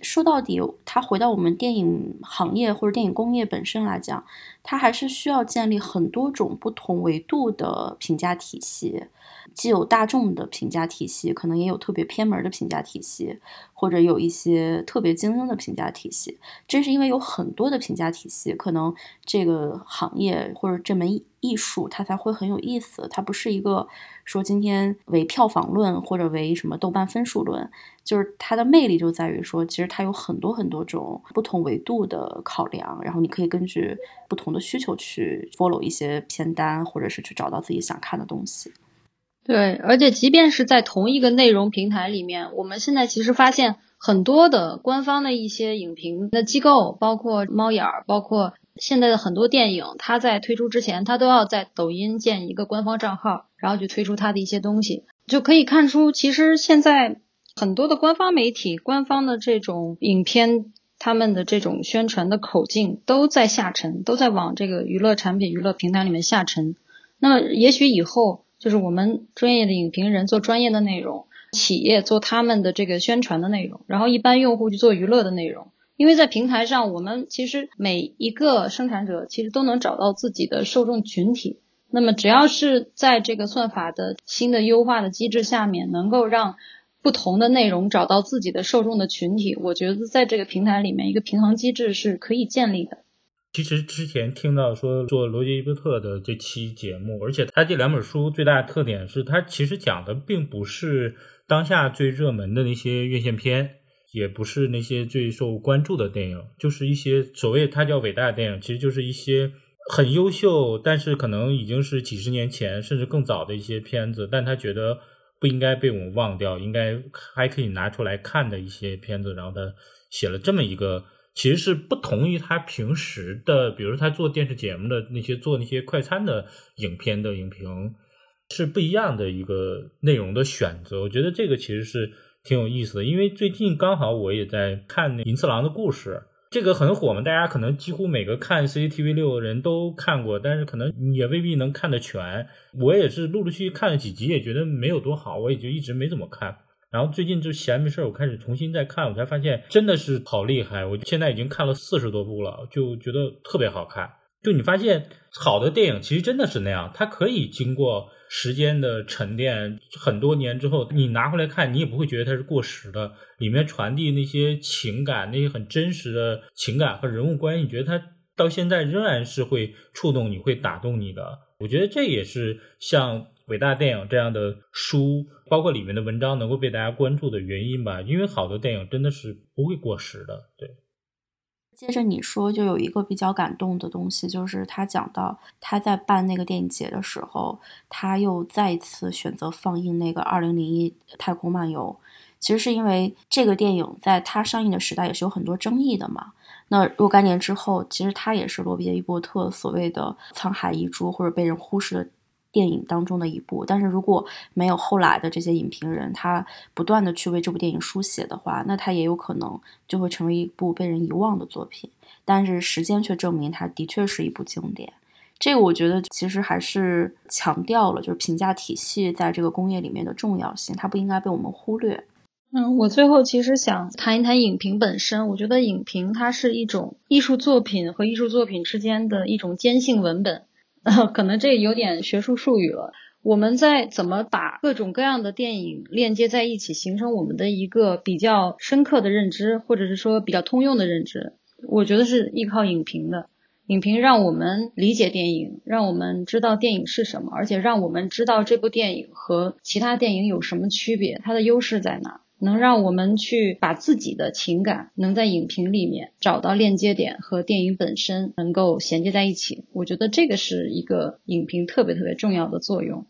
S2: 说到底，它回到我们电影行业或者电影工业本身来讲，它还是需要建立很多种不同维度的评价体系。既有大众的评价体系，可能也有特别偏门的评价体系，或者有一些特别精英的评价体系。正是因为有很多的评价体系，可能这个行业或者这门艺术它才会很有意思。它不是一个说今天为票房论或者为什么豆瓣分数论，就是它的魅力就在于说，其实它有很多很多种不同维度的考量，然后你可以根据不同的需求去 follow 一些片单，或者是去找到自己想看的东西。
S4: 对，而且即便是在同一个内容平台里面，我们现在其实发现很多的官方的一些影评的机构，包括猫眼儿，包括现在的很多电影，它在推出之前，它都要在抖音建一个官方账号，然后去推出它的一些东西，就可以看出，其实现在很多的官方媒体、官方的这种影片，他们的这种宣传的口径都在下沉，都在往这个娱乐产品、娱乐平台里面下沉。那么，也许以后。就是我们专业的影评人做专业的内容，企业做他们的这个宣传的内容，然后一般用户去做娱乐的内容。因为在平台上，我们其实每一个生产者其实都能找到自己的受众群体。那么只要是在这个算法的新的优化的机制下面，能够让不同的内容找到自己的受众的群体，我觉得在这个平台里面，一个平衡机制是可以建立的。
S3: 其实之前听到说做罗杰伊伯特的这期节目，而且他这两本书最大的特点是，他其实讲的并不是当下最热门的那些院线片，也不是那些最受关注的电影，就是一些所谓他叫伟大的电影，其实就是一些很优秀，但是可能已经是几十年前甚至更早的一些片子，但他觉得不应该被我们忘掉，应该还可以拿出来看的一些片子，然后他写了这么一个。其实是不同于他平时的，比如他做电视节目的那些做那些快餐的影片的影评，是不一样的一个内容的选择。我觉得这个其实是挺有意思的，因为最近刚好我也在看那银次郎的故事，这个很火嘛，大家可能几乎每个看 CCTV 六的人都看过，但是可能也未必能看得全。我也是陆陆续续看了几集，也觉得没有多好，我也就一直没怎么看。然后最近就闲没事儿，我开始重新再看，我才发现真的是好厉害。我现在已经看了四十多部了，就觉得特别好看。就你发现好的电影其实真的是那样，它可以经过时间的沉淀，很多年之后你拿回来看，你也不会觉得它是过时的。里面传递那些情感，那些很真实的情感和人物关系，你觉得它到现在仍然是会触动你，会打动你的。我觉得这也是像伟大电影这样的书，包括里面的文章能够被大家关注的原因吧。因为好的电影真的是不会过时的，对。
S2: 接着你说，就有一个比较感动的东西，就是他讲到他在办那个电影节的时候，他又再一次选择放映那个《二零零一太空漫游》。其实是因为这个电影在它上映的时代也是有很多争议的嘛。那若干年之后，其实它也是罗别伊伯特所谓的沧海遗珠或者被人忽视的。电影当中的一部，但是如果没有后来的这些影评人，他不断的去为这部电影书写的话，那他也有可能就会成为一部被人遗忘的作品。但是时间却证明，它的确是一部经典。这个我觉得其实还是强调了，就是评价体系在这个工业里面的重要性，它不应该被我们忽略。
S4: 嗯，我最后其实想谈一谈影评本身。我觉得影评它是一种艺术作品和艺术作品之间的一种坚信文本。可能这有点学术术语了。我们在怎么把各种各样的电影链接在一起，形成我们的一个比较深刻的认知，或者是说比较通用的认知？我觉得是依靠影评的。影评让我们理解电影，让我们知道电影是什么，而且让我们知道这部电影和其他电影有什么区别，它的优势在哪。能让我们去把自己的情感能在影评里面找到链接点和电影本身能够衔接在一起，我觉得这个是一个影评特别特别重要的作用。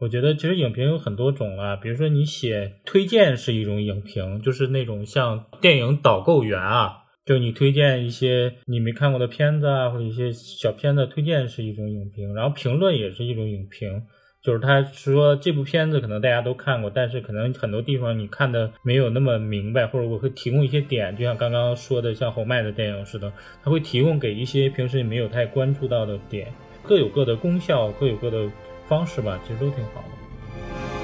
S3: 我觉得其实影评有很多种啊，比如说你写推荐是一种影评，就是那种像电影导购员啊，就你推荐一些你没看过的片子啊，或者一些小片子推荐是一种影评，然后评论也是一种影评。就是他说这部片子可能大家都看过，但是可能很多地方你看的没有那么明白，或者我会提供一些点，就像刚刚说的像侯麦的电影似的，他会提供给一些平时你没有太关注到的点，各有各的功效，各有各的方式吧，其实都挺好的。